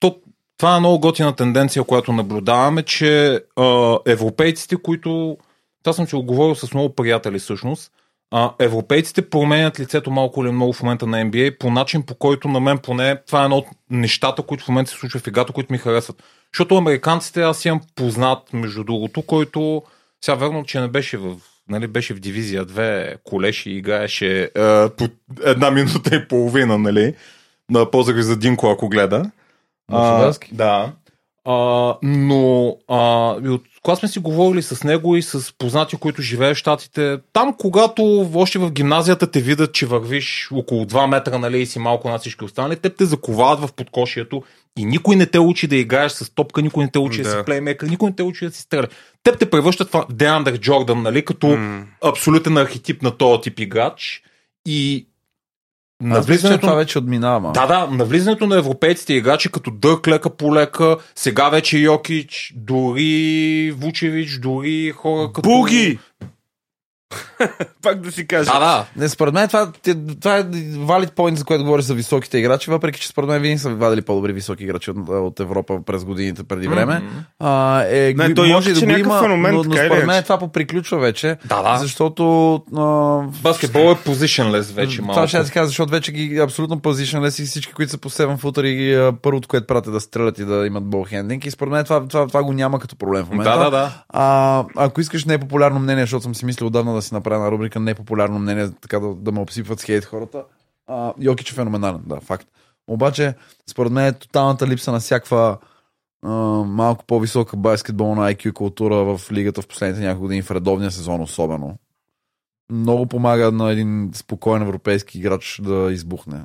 то, това е много готина тенденция, която наблюдаваме, че а, европейците, които... Това съм го говорил с много приятели всъщност. А, европейците променят лицето малко или много в момента на NBA по начин, по който на мен поне това е едно от нещата, които в момента се случва в играта, които ми харесват. Защото американците, аз имам познат, между другото, който сега верно, че не беше в нали, беше в дивизия 2 колеш и играеше е, по една минута и половина, нали? На позdraви за Динко, ако гледа. Мосоверски? да. А, но а, от кога сме си говорили с него и с познати, които живеят в Штатите, там когато още в гимназията те видят, че вървиш около 2 метра нали, и си малко над всички останали, те те заковават в подкошието и никой не те учи да играеш с топка, никой не те учи да, Да. си плеймейкър, никой не те учи да си стреля. Теб те превръщат в Деандър Джордан, нали, като М. абсолютен архетип на този тип играч и навлизането това вече отминава. да, да, навлизането на европейците играчи като Дърк лека по лека, сега вече Йокич, дори Вучевич, дори хора като... Буги! Пак да си кажа. Да, да. Не, според мен това, това е валид point, за което говориш за високите играчи, въпреки че според мен винаги са вадили по-добри високи играчи от, от Европа през годините преди време. Мгм. А, е, Не, той може да е го има, феномен, но, но според мен това поприключва вече, Да, да. защото а, Баскетбол е positionless вече малко. Това ще я ти кажа, защото вече ги абсолютно positionless и всички, които са по 7 футър и а, първото, което правят е да стрелят и да имат болхендинг. И според мен това, това, това го няма като проблем в момента. Да, да, да. А, ако искаш непопулярно мнение, защото съм си мислил отдавна да си направя на рубрика непопулярно мнение, така да, да ме обсипват с хейт хората, а, Йокич е феноменален, да, факт. Обаче, според мен е тоталната липса на всякаква малко по-висока баскетболна IQ култура в лигата в последните няколко години, в редовния сезон особено. Много помага на един спокоен европейски играч да избухне.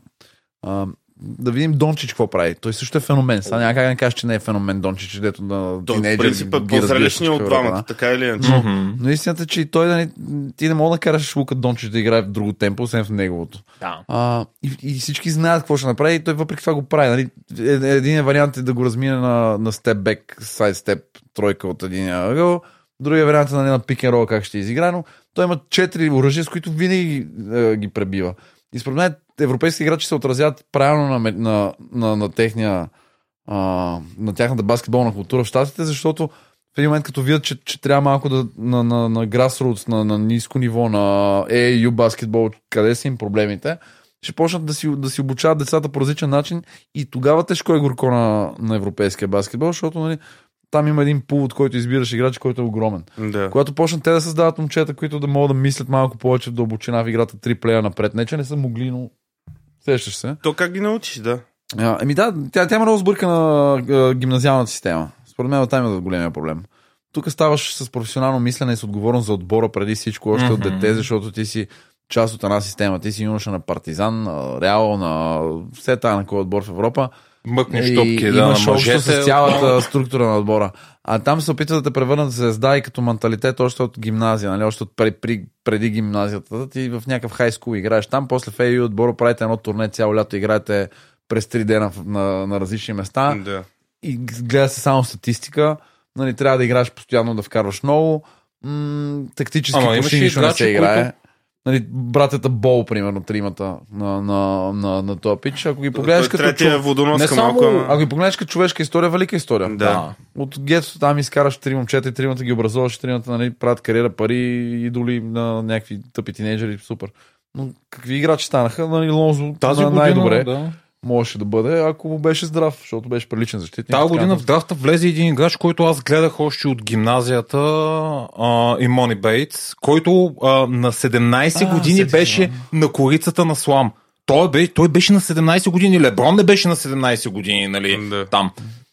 А, да видим Дончич какво прави. Той също е феномен. Сега няма как да не кажеш, че не е феномен Дончич, дето на То, в тинейджър принцип е ги разбира по-зрелищния всички от двамата, да. така или иначе. Мгм. Но истината е, че той да не, ти не мога да караш Лука Дончич да играе в друго темпо, освен в неговото. Да. А, и, и, всички знаят какво ще направи и той въпреки това го прави. Нали? Е- Един вариант е да го размине на, на степ бек, сайд степ, тройка от един ъгъл. Другия вариант е нали, на пик рол как ще изигра, но той има четири оръжия, с които винаги е, ги пребива. И според мен европейски играчи се отразяват правилно на, на, на, на техния а, на тяхната баскетболна култура в Штатите, защото в един момент като видят, че, че трябва малко да на, на, на grassroots, на, на ниско ниво, на AAU баскетбол, къде са им проблемите, ще почнат да си, да си обучават децата по различен начин и тогава тежко е горко на, на европейския баскетбол, защото нали, там има един пул, от който избираш играч, който е огромен. Да. Когато почнат те да създават момчета, които да могат да мислят малко повече в дълбочина в играта, три плея напред. Не, че не са могли, но сещаш се. То как ги научиш, да. А, еми да, тя, тя има много сбъркана а, гимназиалната система. Според мен там е големия проблем. Тук ставаш с професионално мислене и с отговорност за отбора преди всичко още от Мгм. дете, защото ти си част от една система. Ти си юноша на Партизан, на Реал, на все тая на кой отбор в Европа. Мъкнеш И топки, да, на имаш общо мъжете. с цялата структура на отбора. А там се опитват да те превърнат в звезда и като менталитет още от гимназия, нали? още от преди, преди, преди гимназията. Ти в някакъв хай скул играеш там, после в AU отбора правите едно турне цяло лято, играете през три дена в- на, на различни места да. и гледа се само статистика. Нали, трябва да играеш постоянно, да вкарваш много. М- тактически Ама почти нищо не се играе. които- Нали, братята Бол, примерно, тримата на, на, на, на този пич. Ако ги погледнеш като третия чов- водоноска Не само- малко. ама- ако ги погледнеш като човешка история, велика история. Да. От гетото там изкараш три момчета и тримата ги образуваш, тримата нали, правят кариера, пари, идоли на някакви тъпи тинейджери, супер. Но какви играчи станаха? Нали, Лонзо Тази на година, най-добре да. Можеше да бъде, ако беше здрав, защото беше приличен защитник. Тази Така година в драфта влезе един играч, който аз гледах още от гимназията а, и Мони Бейтс, който а, на 17 А, години сетих се, беше на корицата на Слам. Той, бе, той беше на 17 години. Леброн не беше на 17 години, нали? Да. Там.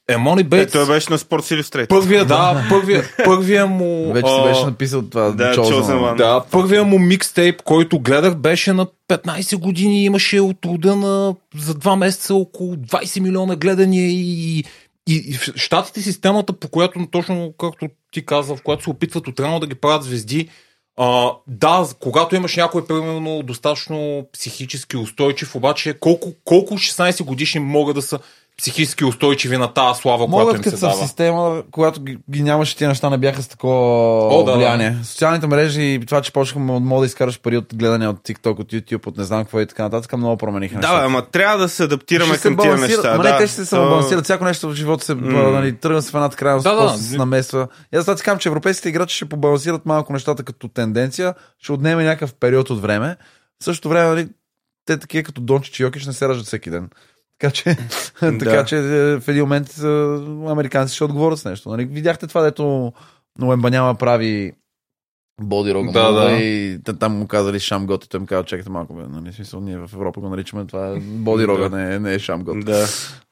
Е, Мони Е, Бейтс. той беше на Sports Illustrated. Първия, да, първия, първия му... Вече си беше написал това. да, Chosen. Да, първия му микстейп, който гледах, беше на 15 години. Имаше от рода на за два месеца около 20 милиона гледания и, и, и в щатите системата, по която точно както ти каза, в която се опитват отрано да ги правят звезди, а, да, когато имаш някой, примерно, достатъчно психически устойчив, обаче колко, колко 16 годишни могат да са психически устойчиви на тази слава, която Могат им като се в дава? система, когато ги, ги нямаше тия неща, не бяха с такова О, да, да. влияние. Социалните мрежи и това, че почнахме от мода да изкараш пари от гледане от TikTok, от YouTube, от не знам какво и така нататък, много промениха Да, бе, ама трябва да се адаптираме Ще се към тия балансират. неща. Ама да. не, те ще се То- самобалансират. Всяко нещо в живота се М. нали, тръгна се в едната крайност, Да, да. се намества. И аз ти казвам, че европейските играчи ще побалансират малко нещата като тенденция, ще отнеме някакъв период от време. В същото време, нали, те такива като Дончич и Йокич не се раждат всеки ден. Така че, така че е, в един момент е, американците ще отговорят с нещо. Нали? Видяхте това, дето Уембаняма прави боди рога Да, да. и те там му казали шам гот и той му каза, чакайте малко, бе, нали, смисъл, ние в Европа го наричаме това е боди рога, не, е- не е шам гот. Да.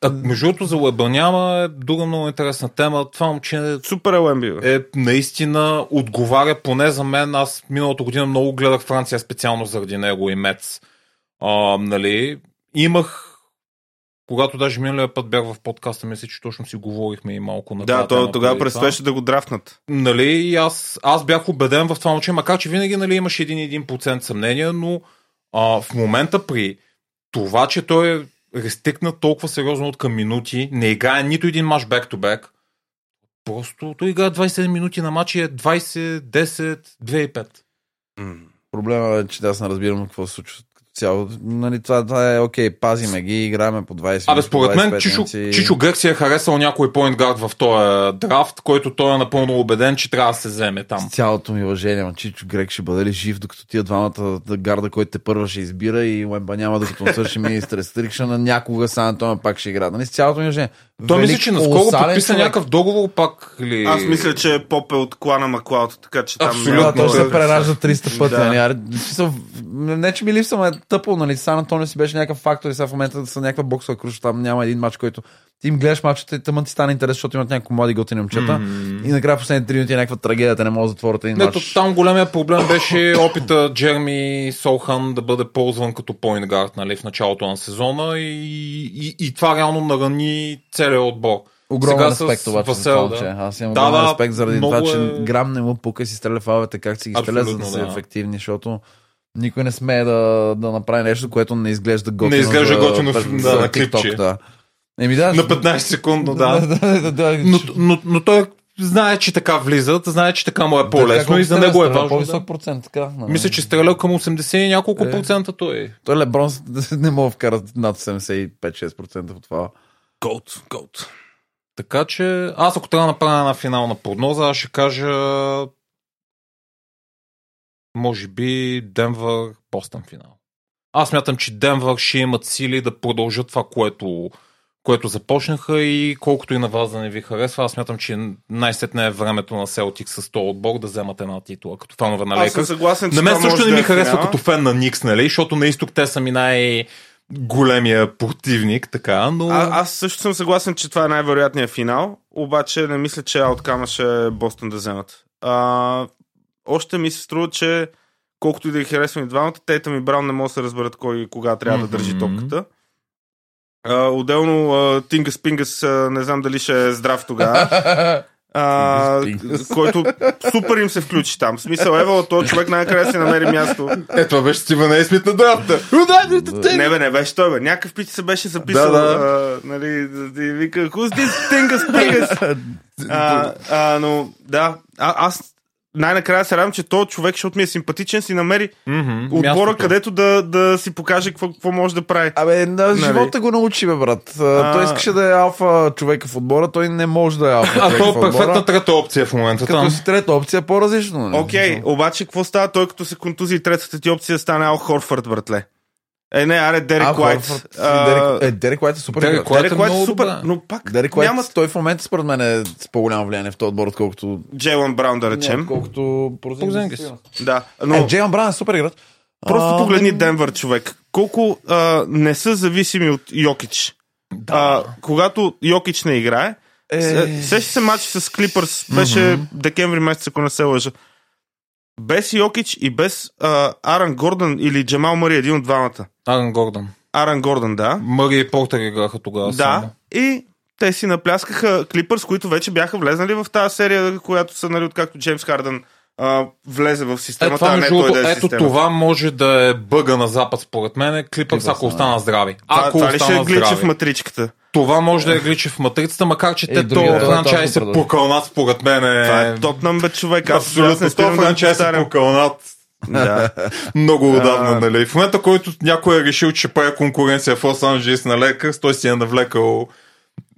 А, между другото, за Лебаняма е друга много интересна тема. Това момче Супер е Уемби, бе. е наистина отговаря поне за мен. Аз миналата година много гледах Франция специално заради него и Мец. А, нали, имах когато даже миналия път бях в подкаста, мисля, че точно си говорихме и малко на Да, тази то, тема тогава предстоеше да го драфнат. Нали, и аз, аз бях убеден в това момче, макар че винаги нали, имаше един и един процент съмнение, но а, в момента при това, че той е рестикнат толкова сериозно от към минути, не играе нито един мач бек-то-бек, просто той играе 27 минути на матч и е 20, 10, 2 и 5. М. Проблема е, че аз не разбирам какво се случва цяло. Нали, това, това е окей, пазиме ги, играме по 20 Абе, според по мен 25 Чичо, минути. Чичо Грек си е харесал някой поинтгард в този драфт, който той е напълно убеден, че трябва да се вземе там. С цялото ми уважение, ма Чичо Грек ще бъде ли жив, докато тия двамата да гарда, който те първа ще избира и Уемба няма, докато му свърши министър Стрикшана, някога Сан Антонио пак ще игра. Нали, с цялото ми уважение. Той мисля, че наскоро подписа човек. някакъв договор пак. Или... Аз мисля, че Поп е от клана Маклауд, така че там... Абсолютно. Да, той Да, се преражда 300 пъти. Да. Нали? В смисъл, Не, че ми липсва, е тъпо. Нали? Сан Антонио си беше някакъв фактор и сега в момента са някаква боксова круша. Там няма един матч, който ти им гледаш мачите, тъмън ти стане интерес, защото имат някакво млади готини момчета. И накрая последните три минути е някаква трагедия, те не могат да затворят един Не, мач. то, там големия проблем беше опита Джерми Солхан да бъде ползван като поинтгард нали, в началото на сезона и, и, и това реално нарани целият отбор. Огромен Сега респект обаче Васел, за това, да. аз имам Да, огромен да, респект заради това, че е- грам не му пука си стреля фаловете, как си ги стреля, за да Абсолютно, са да. ефективни, защото никой не смее да, да направи нещо, което не изглежда готино. изглежда за- готино за да, на TikTok, клипче. Да. Еми да. На 15 секундно, да. да, да, да, Но, но, но той знае, че така влизат, знае, че така му е по-лесно колко и за него е важно. По-висок Да. процент, така. нали? Мисля, че стрелял към 80 и няколко Е. процента той. Той Леброн не мога да вкара над 75-6% от това. Голд, голд. Така че аз ако трябва да направя една финална прогноза, аз ще кажа може би Денвър Бостън финал. Аз мятам, че Денвър ще имат сили да продължат това, което, което започнаха и колкото и на вас да не ви харесва, аз мятам, че най-сетне е времето на Селтик с този отбор да вземат една титла, като фанове на Лейкърс. съгласен, че На мен също не да ми е харесва като фен на Никс, нали? Защото на изток те са ми най- големия противник, така, но... А, аз също съм съгласен, че това е най-вероятният финал, обаче не мисля, че ауткама ще е Бостон да вземат. А, още ми се струва, че колкото и да ги харесвам и двамата, Тейтъм и Браун не могат да се разберат кой и кога трябва да държи топката. А, отделно а, Тингас Пингас а, не знам дали ще е здрав тогава. А, Пингас. който супер им се включи там. В смисъл, Евала, този човек най-накрая си намери място. Е, това беше Стивен Ейсмит на драфта. Не бе, не беше той, бе. Някакъв пич се беше записал. Да, А, нали, да и вика, who's this Tingus Pingus? а, а, но, да, а, аз най-накрая се радвам, че този човек, защото ми е симпатичен, си намери отбора, където да, да си покаже какво, какво може да прави. Абе, на Нали? живота го научи, бе, брат. А. Той искаше да е алфа човека в отбора, той не може да е алфа А то е перфектна трета опция в момента Като там. си трета опция, по-различно. нали? Окей, обаче какво става той, като се контузи и третата ти опция стане Ал Хорфърд, братле? Е, не, аре, Дерек А, Уайт. А, Дерек, е, Дерек Уайт е супер. Дерек играч. Уайт Дерек е Уайт е много супер, добре. но пак Дерек Уайт, нямат той в момента според мен е с по-голямо влияние в този отбор, отколкото... Джейлън Браун, да речем. Колкото Порзингис. Да, Но... Е, Джейлан Браун е супер играч. Просто А, погледни Денвър, човек. Колко а, не са зависими от Йокич. Да. А, когато Йокич не играе, Е... е... сеща се матч с Клипърс, беше декември месец, ако не се лъжа. Без Йокич и без а, Аран Гордън или Джамал Мари, един от двамата. Арен Гордън. Аран Гордън, да. Мъри и Портер играха тогава. Да. само. И те си напляскаха Клипърс, които вече бяха влезнали в тази серия, която са, нали, откакто Джеймс Хардън а, влезе в Е, системата, това, а не между той да е ето системата. това може да е бъга на запад, според мен. Клипърс, ако да. остана здрави. Това, Ако това ли ще е глича в матричката? Това може да е гличи в матрицата, макар че Е, те то е франчайз се покълнат, според мен Това е... е Тотнам, бе, човек. Аз, Абсолютно, то франчайз се покълнат Да. много отдавна, нали? В момента, който някой е решил, че прави конкуренция в Лос Анджелес на Лекърс, той си е навлекал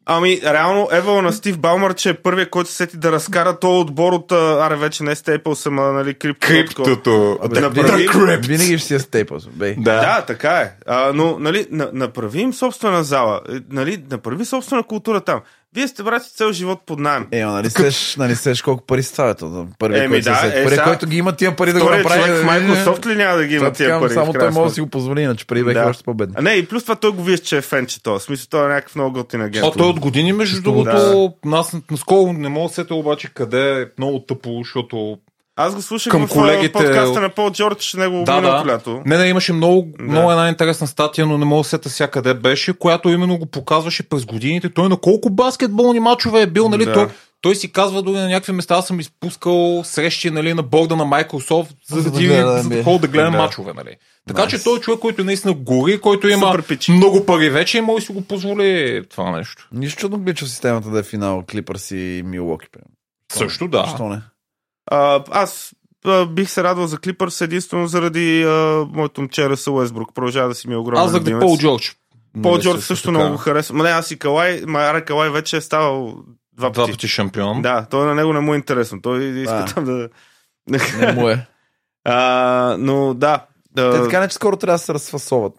Ами, реално, Евала на Стив Балмър, че е първият, който се сети да разкара този отбор от, а, аре вече не Staples, ама, нали, крипто. криптото. Абе, винаги, направи- Crypt. винаги ще си е стейпълс, бей. Да. Да, така е. А, но, нали, на, направи им собствена зала. Е, Нали, направи собствена култура там. Вие сте брати цел живот под найем. Е, нали сеш, нали сеш колко пари става то? Първият, Еми, който, да, се е, сега- който ги има тия пари да го направи. човек в е, Microsoft ли няма да ги има тия пари? Само той може да си го позволи, иначе преди бяха Да. още по-бедни. А не, и плюс това той го вижда, че е фенче. В смисъл, той е някакъв много готин агент. О, той от години, между Да. другото, аз наскоро не мога да сета обаче къде е много тъпо, защото Аз го слушах Към в колегите подкаста на Пол Джордж, него Да, миналото да. лято. Не, не, имаше много, Да. много една интересна статия, но не мога да сета сега къде беше, която именно го показваше през годините. Той на колко баскетболни мачове е бил, нали? Да. Той, той си казва дори на някакви места аз съм изпускал срещи нали, на борда на Microsoft, за да, да за да NBA. ходя да гледам Да. мачове. Нали. Така Nice. че той е човек, който наистина гори, който има много пари вече и може да си го позволи това нещо. Нищо чудно глича в системата да е финал Клипърс и Милуоки. Също да. Защо не? А, аз а, бих се радвал за Клипърс единствено заради а, моето момче Ръсъл Уестбрук. Продължава да си ми е огромен Аз заради. Пол Джордж. Пол Нали, Джордж също много го харесва. Ма не, аз и Калай, ма Аре Калай вече е ставал два Два пъти. пъти шампион. Да, той на него не му е интересно. Той иска Да. там да... Не му е. а, но да. Те така не, че скоро трябва да се разфасоват.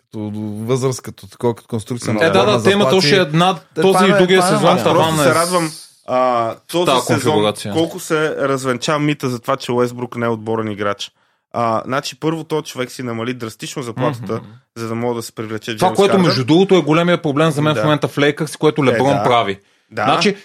Като възраст, като такова, като конструкция. на Е, да, да, те имат още една, Те, този и е- другия е сезон. Аз просто е се радвам а, този тази сезон, колко се развенча мита за това, че Уестбрук не е отборен играч. А, значи първо този човек си намали драстично заплатата, Мгм. за да мога да се привлече Това, Джеймс което Хардън. между другото е големия проблем за мен Да. в момента в Лейкърс, което Леброн да. прави. Да. Значи,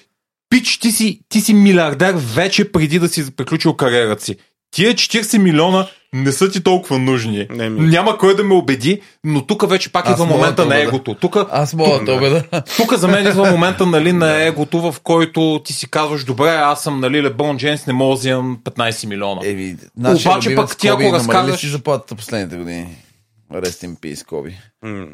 пич, ти си, ти си милиардер вече преди да си приключил кариерата си. Тия 40 милиона не са ти толкова нужни. Не, ми. Няма кой да ме убеди, но тук вече пак Аз идва момента на егото. Тук, Аз мога да убеда. тук за мен идва момента нали, на егото, в който ти си казваш, добре, аз съм нали, Леброн Джеймс, не мога да взимам 15 милиона. Еми, нашия Обаче пък ти ако си заплатата последните години? Rest in peace, Коби. М.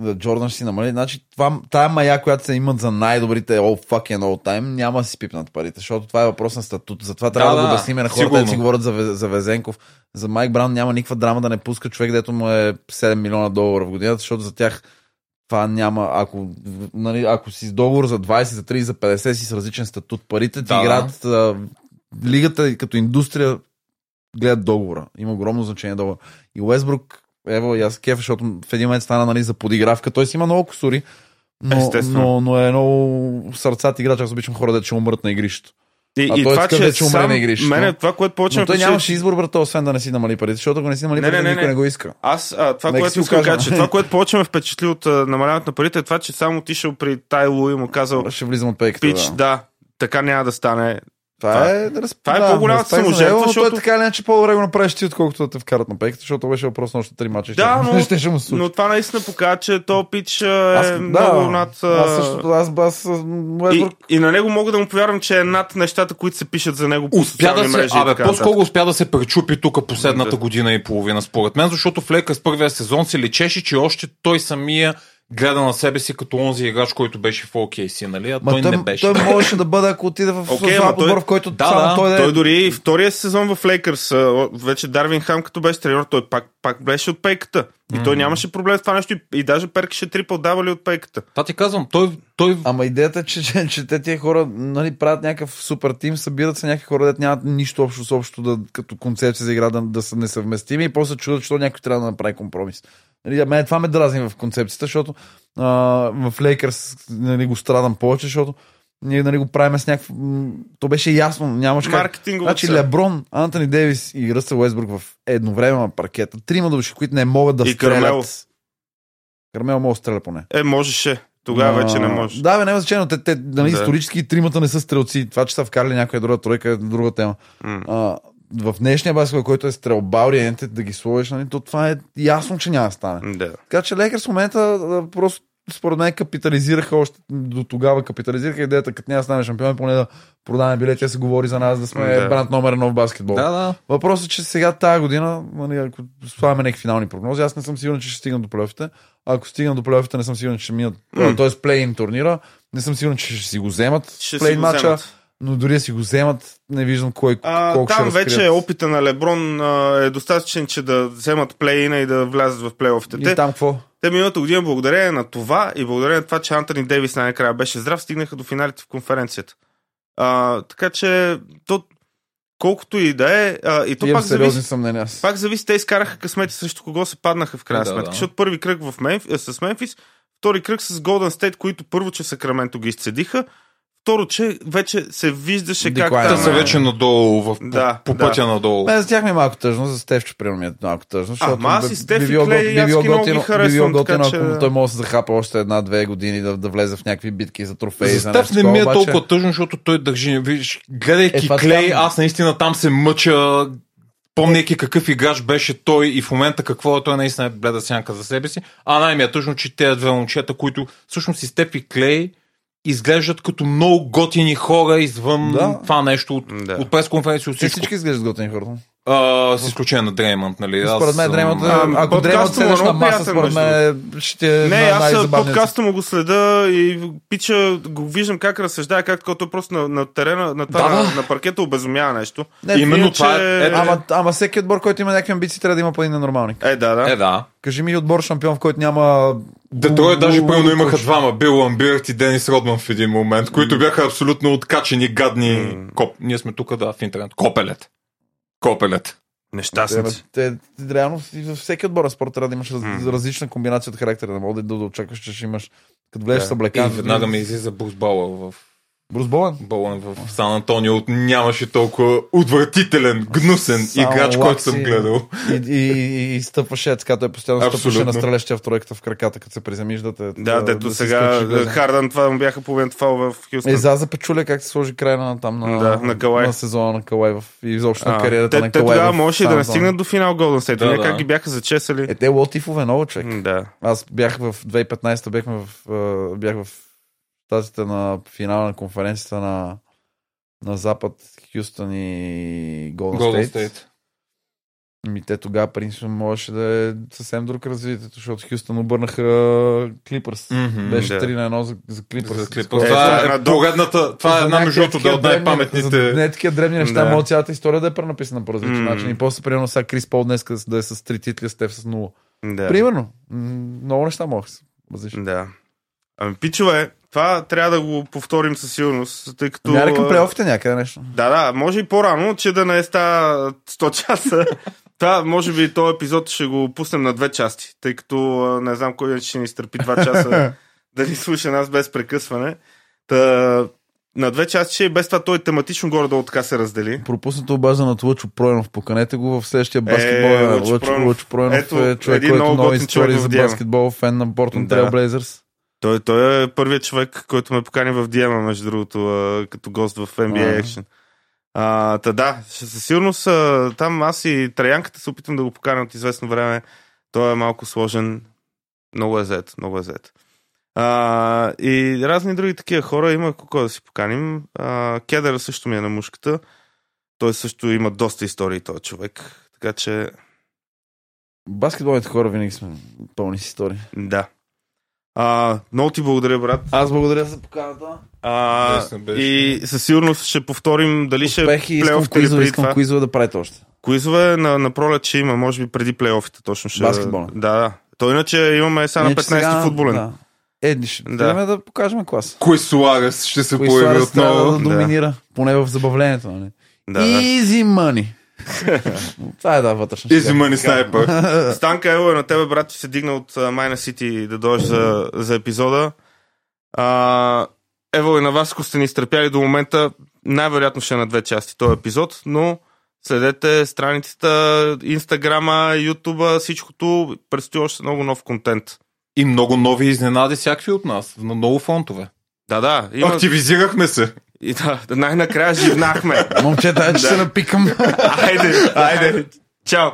да, Джордан ще си намали. Значи, това, тая мая, която се имат за най-добрите all fucking all time, няма да си пипнат парите, защото това е въпрос на статут. Затова трябва да, Да, да го да, обясниме на хората, сигурно. да си говорят за, за Везенков. За Майк Браун няма никаква драма да не пуска човек, дето му е 7 милиона долара в годината, защото за тях това няма, ако, нали, ако си с договор за 20, за 30, за 50 си с различен статут, парите ти Да. играят, а, лигата като индустрия гледат договора. Има огромно значение договора. И Уестбрук, ево, и аз кефа, защото в един момент стана нали, за подигравка. Той си има много косури, но, Естествено. но, но, е много сърцат играч. Аз обичам хора да че умрат на игрището. И, А и той това, че вече умре сам, на игрището. мене, това, което повече Но той нямаше избор, брата, освен да не си намали парите, защото ако не си намали парите, никой не. не го иска. Аз, а, това, Нека което искам да кажа, че това, което повече ме впечатли от а, намаляването на парите, е това, че само отишъл при Тайло и му казал, Ще влизам от пейката. пич, да. да, така няма да стане. Това е, да, това е по-голямата саможертва, защото... Той така или иначе по-добре го направиш ти, отколкото да те вкарат на пейката, защото беше въпрос на още три мача. Да, но- ще, ще му случи. Но това наистина показва, че то пич а, е аз, много да, над... а, Аз също, аз, аз, аз и, и на него мога да му повярвам, че е над нещата, които се пишат за него по Успя да се, мрежи. абе, по-скоро успя да се пречупи тук последната Да. година и половина, според мен, защото в Лейка с първия сезон се лечеше, че още той самия гледа на себе си като онзи играч, който беше в OKC, нали? А Ма той, той, не беше. той можеше да бъде, ако отиде в ама той- отбор, в който Да, само да. той да е... Той дори и втория сезон в Лейкърс, вече Дарвин Хам, като беше тренер, той пак, пак беше от пейката. И той нямаше проблем с това нещо и, и даже перкаше трипл дабли от пейката. Та ти казвам, той, той Ама идеята е, че, че, че те тия хора нали, правят някакъв супер тим, събират се някакви хора, дето нямат нищо общо с общо да, като концепция за игра да, да са несъвместими и после се чудят, че някой трябва да направи компромис. Нали, а мен това ме дразни в концепцията, защото а, в Лейкърс нали, го страдам повече, защото ние нали, го правим с някакво... То беше ясно, нямаше как... Значи цел. Леброн, Антони Дейвис и Ръсъл Уестбрук в едновременно на паркета. Трима души, които не могат да И стрелят. Кармел. Кармел може да стреля поне. Е, можеше. Тогава А, вече не може. Да, бе, няма значение, но те, те нали, Да. исторически тримата не са стрелци. Това, че са вкарали някоя друга тройка е друга тема. М. А, в днешния баскетбол, който е стрелба, ориентите да ги сложиш, нали, то това е ясно, че няма да стане. Да. Така че Лекърс в момента просто според мен капитализираха още до тогава капитализираха идеята, като няма стане шампион, поне да продаваме билети, се говори за нас, да сме Да. бранд номер едно в баскетбол. Да, да. Въпросът е, че сега тази година, нали, ако слагаме някакви финални прогнози, аз не съм сигурен, че ще стигна до плейофите. Ако стигна до плейофите, не съм сигурен, че ще минат. М. Т.е. плей-ин турнира. Не съм сигурен, че ще си го вземат. Ще плей си го матча, вземат. но дори да си го вземат, не виждам кой А, колко там ще вече разкрият. опита на Леброн а, е достатъчен, че да вземат плейна и да влязат в плейофите. И там какво? Те миналата година, благодарение на това и благодарение на това, че Антони Дейвис най-накрая беше здрав, стигнаха до финалите в конференцията. А, така че, то, колкото и да е, а, и то Имам пак зависи, съмнения. пак зависи, те изкараха късмети срещу кого се паднаха в крайна Да, сметка. да. Защото първи кръг в Мемф, е, с Мемфис, втори кръг с Голден Стейт, които първо, че Сакраменто ги изцедиха, второ, че вече се виждаше как Деклайн. Те там са е. вече надолу, в, Да, по да. пътя надолу. Мен за тях ми е малко тъжно, за Стефчо примерно ми е малко тъжно, защото Ама аз и би- Стеф би и било Клей, би аз било ги много ги готино- би харесвам, било така готино, ако че- той може да се захапа още една-две години да, да влезе в някакви битки за трофеи. За за Стеф не ми е обаче- толкова тъжно, защото той държи. Виж, гледайки Е, Клей, там- аз наистина там се мъча, помняйки какъв играч беше той и в момента какво е той наистина е бледа сянка за себе си. А най-ми е тъжно, че тези две момчета, които всъщност и Стеф и Клей изглеждат като много готини хора извън Да. това нещо от, Да. от пресконференция, от Те всичко. всички изглеждат готини хората. А, с изключение на Дреймънд, нали? Аз Според мен Дреймът, А, ако Дреймът му е на маса, според мен ще е Не, на- аз подкаста му го следа и пича го виждам как разсъждава, как той просто на, на терена, на, това, Да, на, на паркета обезумява нещо. Не, Именно Иначе- това е. е, Ама, ама всеки отбор, който има някакви амбиции, трябва да има пари на нормалник. Е, да, да. е, да. Кажи ми отбор шампион, в който няма... Детройт даже пълно имаха двама. Бил Ламбирт и Денис Родман в един момент, които бяха абсолютно откачени, гадни. Коп. Ние сме тук, да, в интернет. Копелет. Копелет. Нещастници. те, те, реално и във всеки отбор на спорт трябва да имаш различна комбинация от характера. Не мога да, да очакваш, че ще имаш като влезеш Да. с И облекан. веднага ми излиза Брус Бауър в Брус Болан? Болен в Сан Антонио. Нямаше толкова отвратителен, гнусен Само играч, който съм гледал. И, и, и, и стъпваше, така той постоянно стъпваше Абсолютно. на стрелящия в тройката в краката, като се приземиш да те. Да, дето се сега. Хардън, това му бяха половин фал в Хюстън. Е, за за печуля как се сложи край на там на, Да, на Калай. на сезона на Калай в, и изобщо на А, кариерата те, на те Калай. тогава в можеше и да не стигнат до финал Голден Стейт. Да, Да, да. как ги бяха зачесали. Е, те лотифове много човек. Да. Аз бях в 2015 бяхме в, бях в тазите на финала на конференцията на, на Запад, Хюстън и Голден. Стейт. Ми те тогава, принципно, можеше да е съвсем друг развитието, защото Хюстън обърнаха Клипърс. Мгм, Беше да. 3 на 1 за, за Клипърс. За. Скоро. Това е е поредната, това е една между другото да от най-паметните. не такива древни неща, Да. може цялата история да е пренаписана по различен М. начин. И после, примерно, сега Крис Пол днес да е с 3 титли, Стеф с 0. Да. Примерно. Много неща могат различни. Да. Ами, пичове, това трябва да го повторим със сигурност, тъй като... Ли към плейофите някъде нещо? Да, да, може и по-рано, че да не става 100 часа. Това, може би, този епизод ще го пуснем на две части, тъй като не знам кой ще ни изтърпи два часа да ни слуша нас без прекъсване. Та, на две части ще и без това той тематично горе-долу така се раздели. Пропуснато обаждането Лъчо Пройнов. Поканете го в следващия баскетбол. Е, Е, Лъчо Лъчо, Пройнов. Лъчо Пройнов Ето, е човек, който много истории за баскетбол, фен на Да. Трейл Блейзърс. Той, той е първият човек, който ме покани в Диема, между другото, като гост в NBA. Action. А, та да, със сигурност там аз и Траянката се опитам да го поканя от известно време. Той е малко сложен. Много е зет, много е зет. А, и разни други такива хора има кого да си поканим. А, Кедър също ми е на мушката. Той също има доста истории, този човек. Така че, Баскетболните хора винаги сме пълни с истории. да. А, много ти благодаря, брат. Аз благодаря за поканата. А, беше. и със сигурност ще повторим дали ще Успехи, искам плейофите или преди искам това. куизове да правите още. Куизове на, на пролет ще има, може би преди плейофите точно ще. Баскетболен. Да, да. То иначе имаме сега на Иначе 15 сега, футболен. Да. Е, ще Да. да. да покажем клас. Кой Суарес ще се появи трябва да отново? Да. доминира, поне в забавлението. Нали? Да, да. Easy money. Това е да, вътрешно. Изи мани снайпер. Станка, ево е на тебе, брат, че се дигна от Майна Сити да дойдеш за, за епизода. А, ево и на вас, ако сте ни изтърпяли до момента, най-вероятно ще е на две части този епизод, но следете страницата, инстаграма, ютуба, всичкото. Предстои още много нов контент. И много нови изненади всякакви от нас. На много фронтове. Да, да. Има... Активизирахме се. И да, най-накрая живнахме. Момчета, че Да. се напикам. Айде, айде. Чао.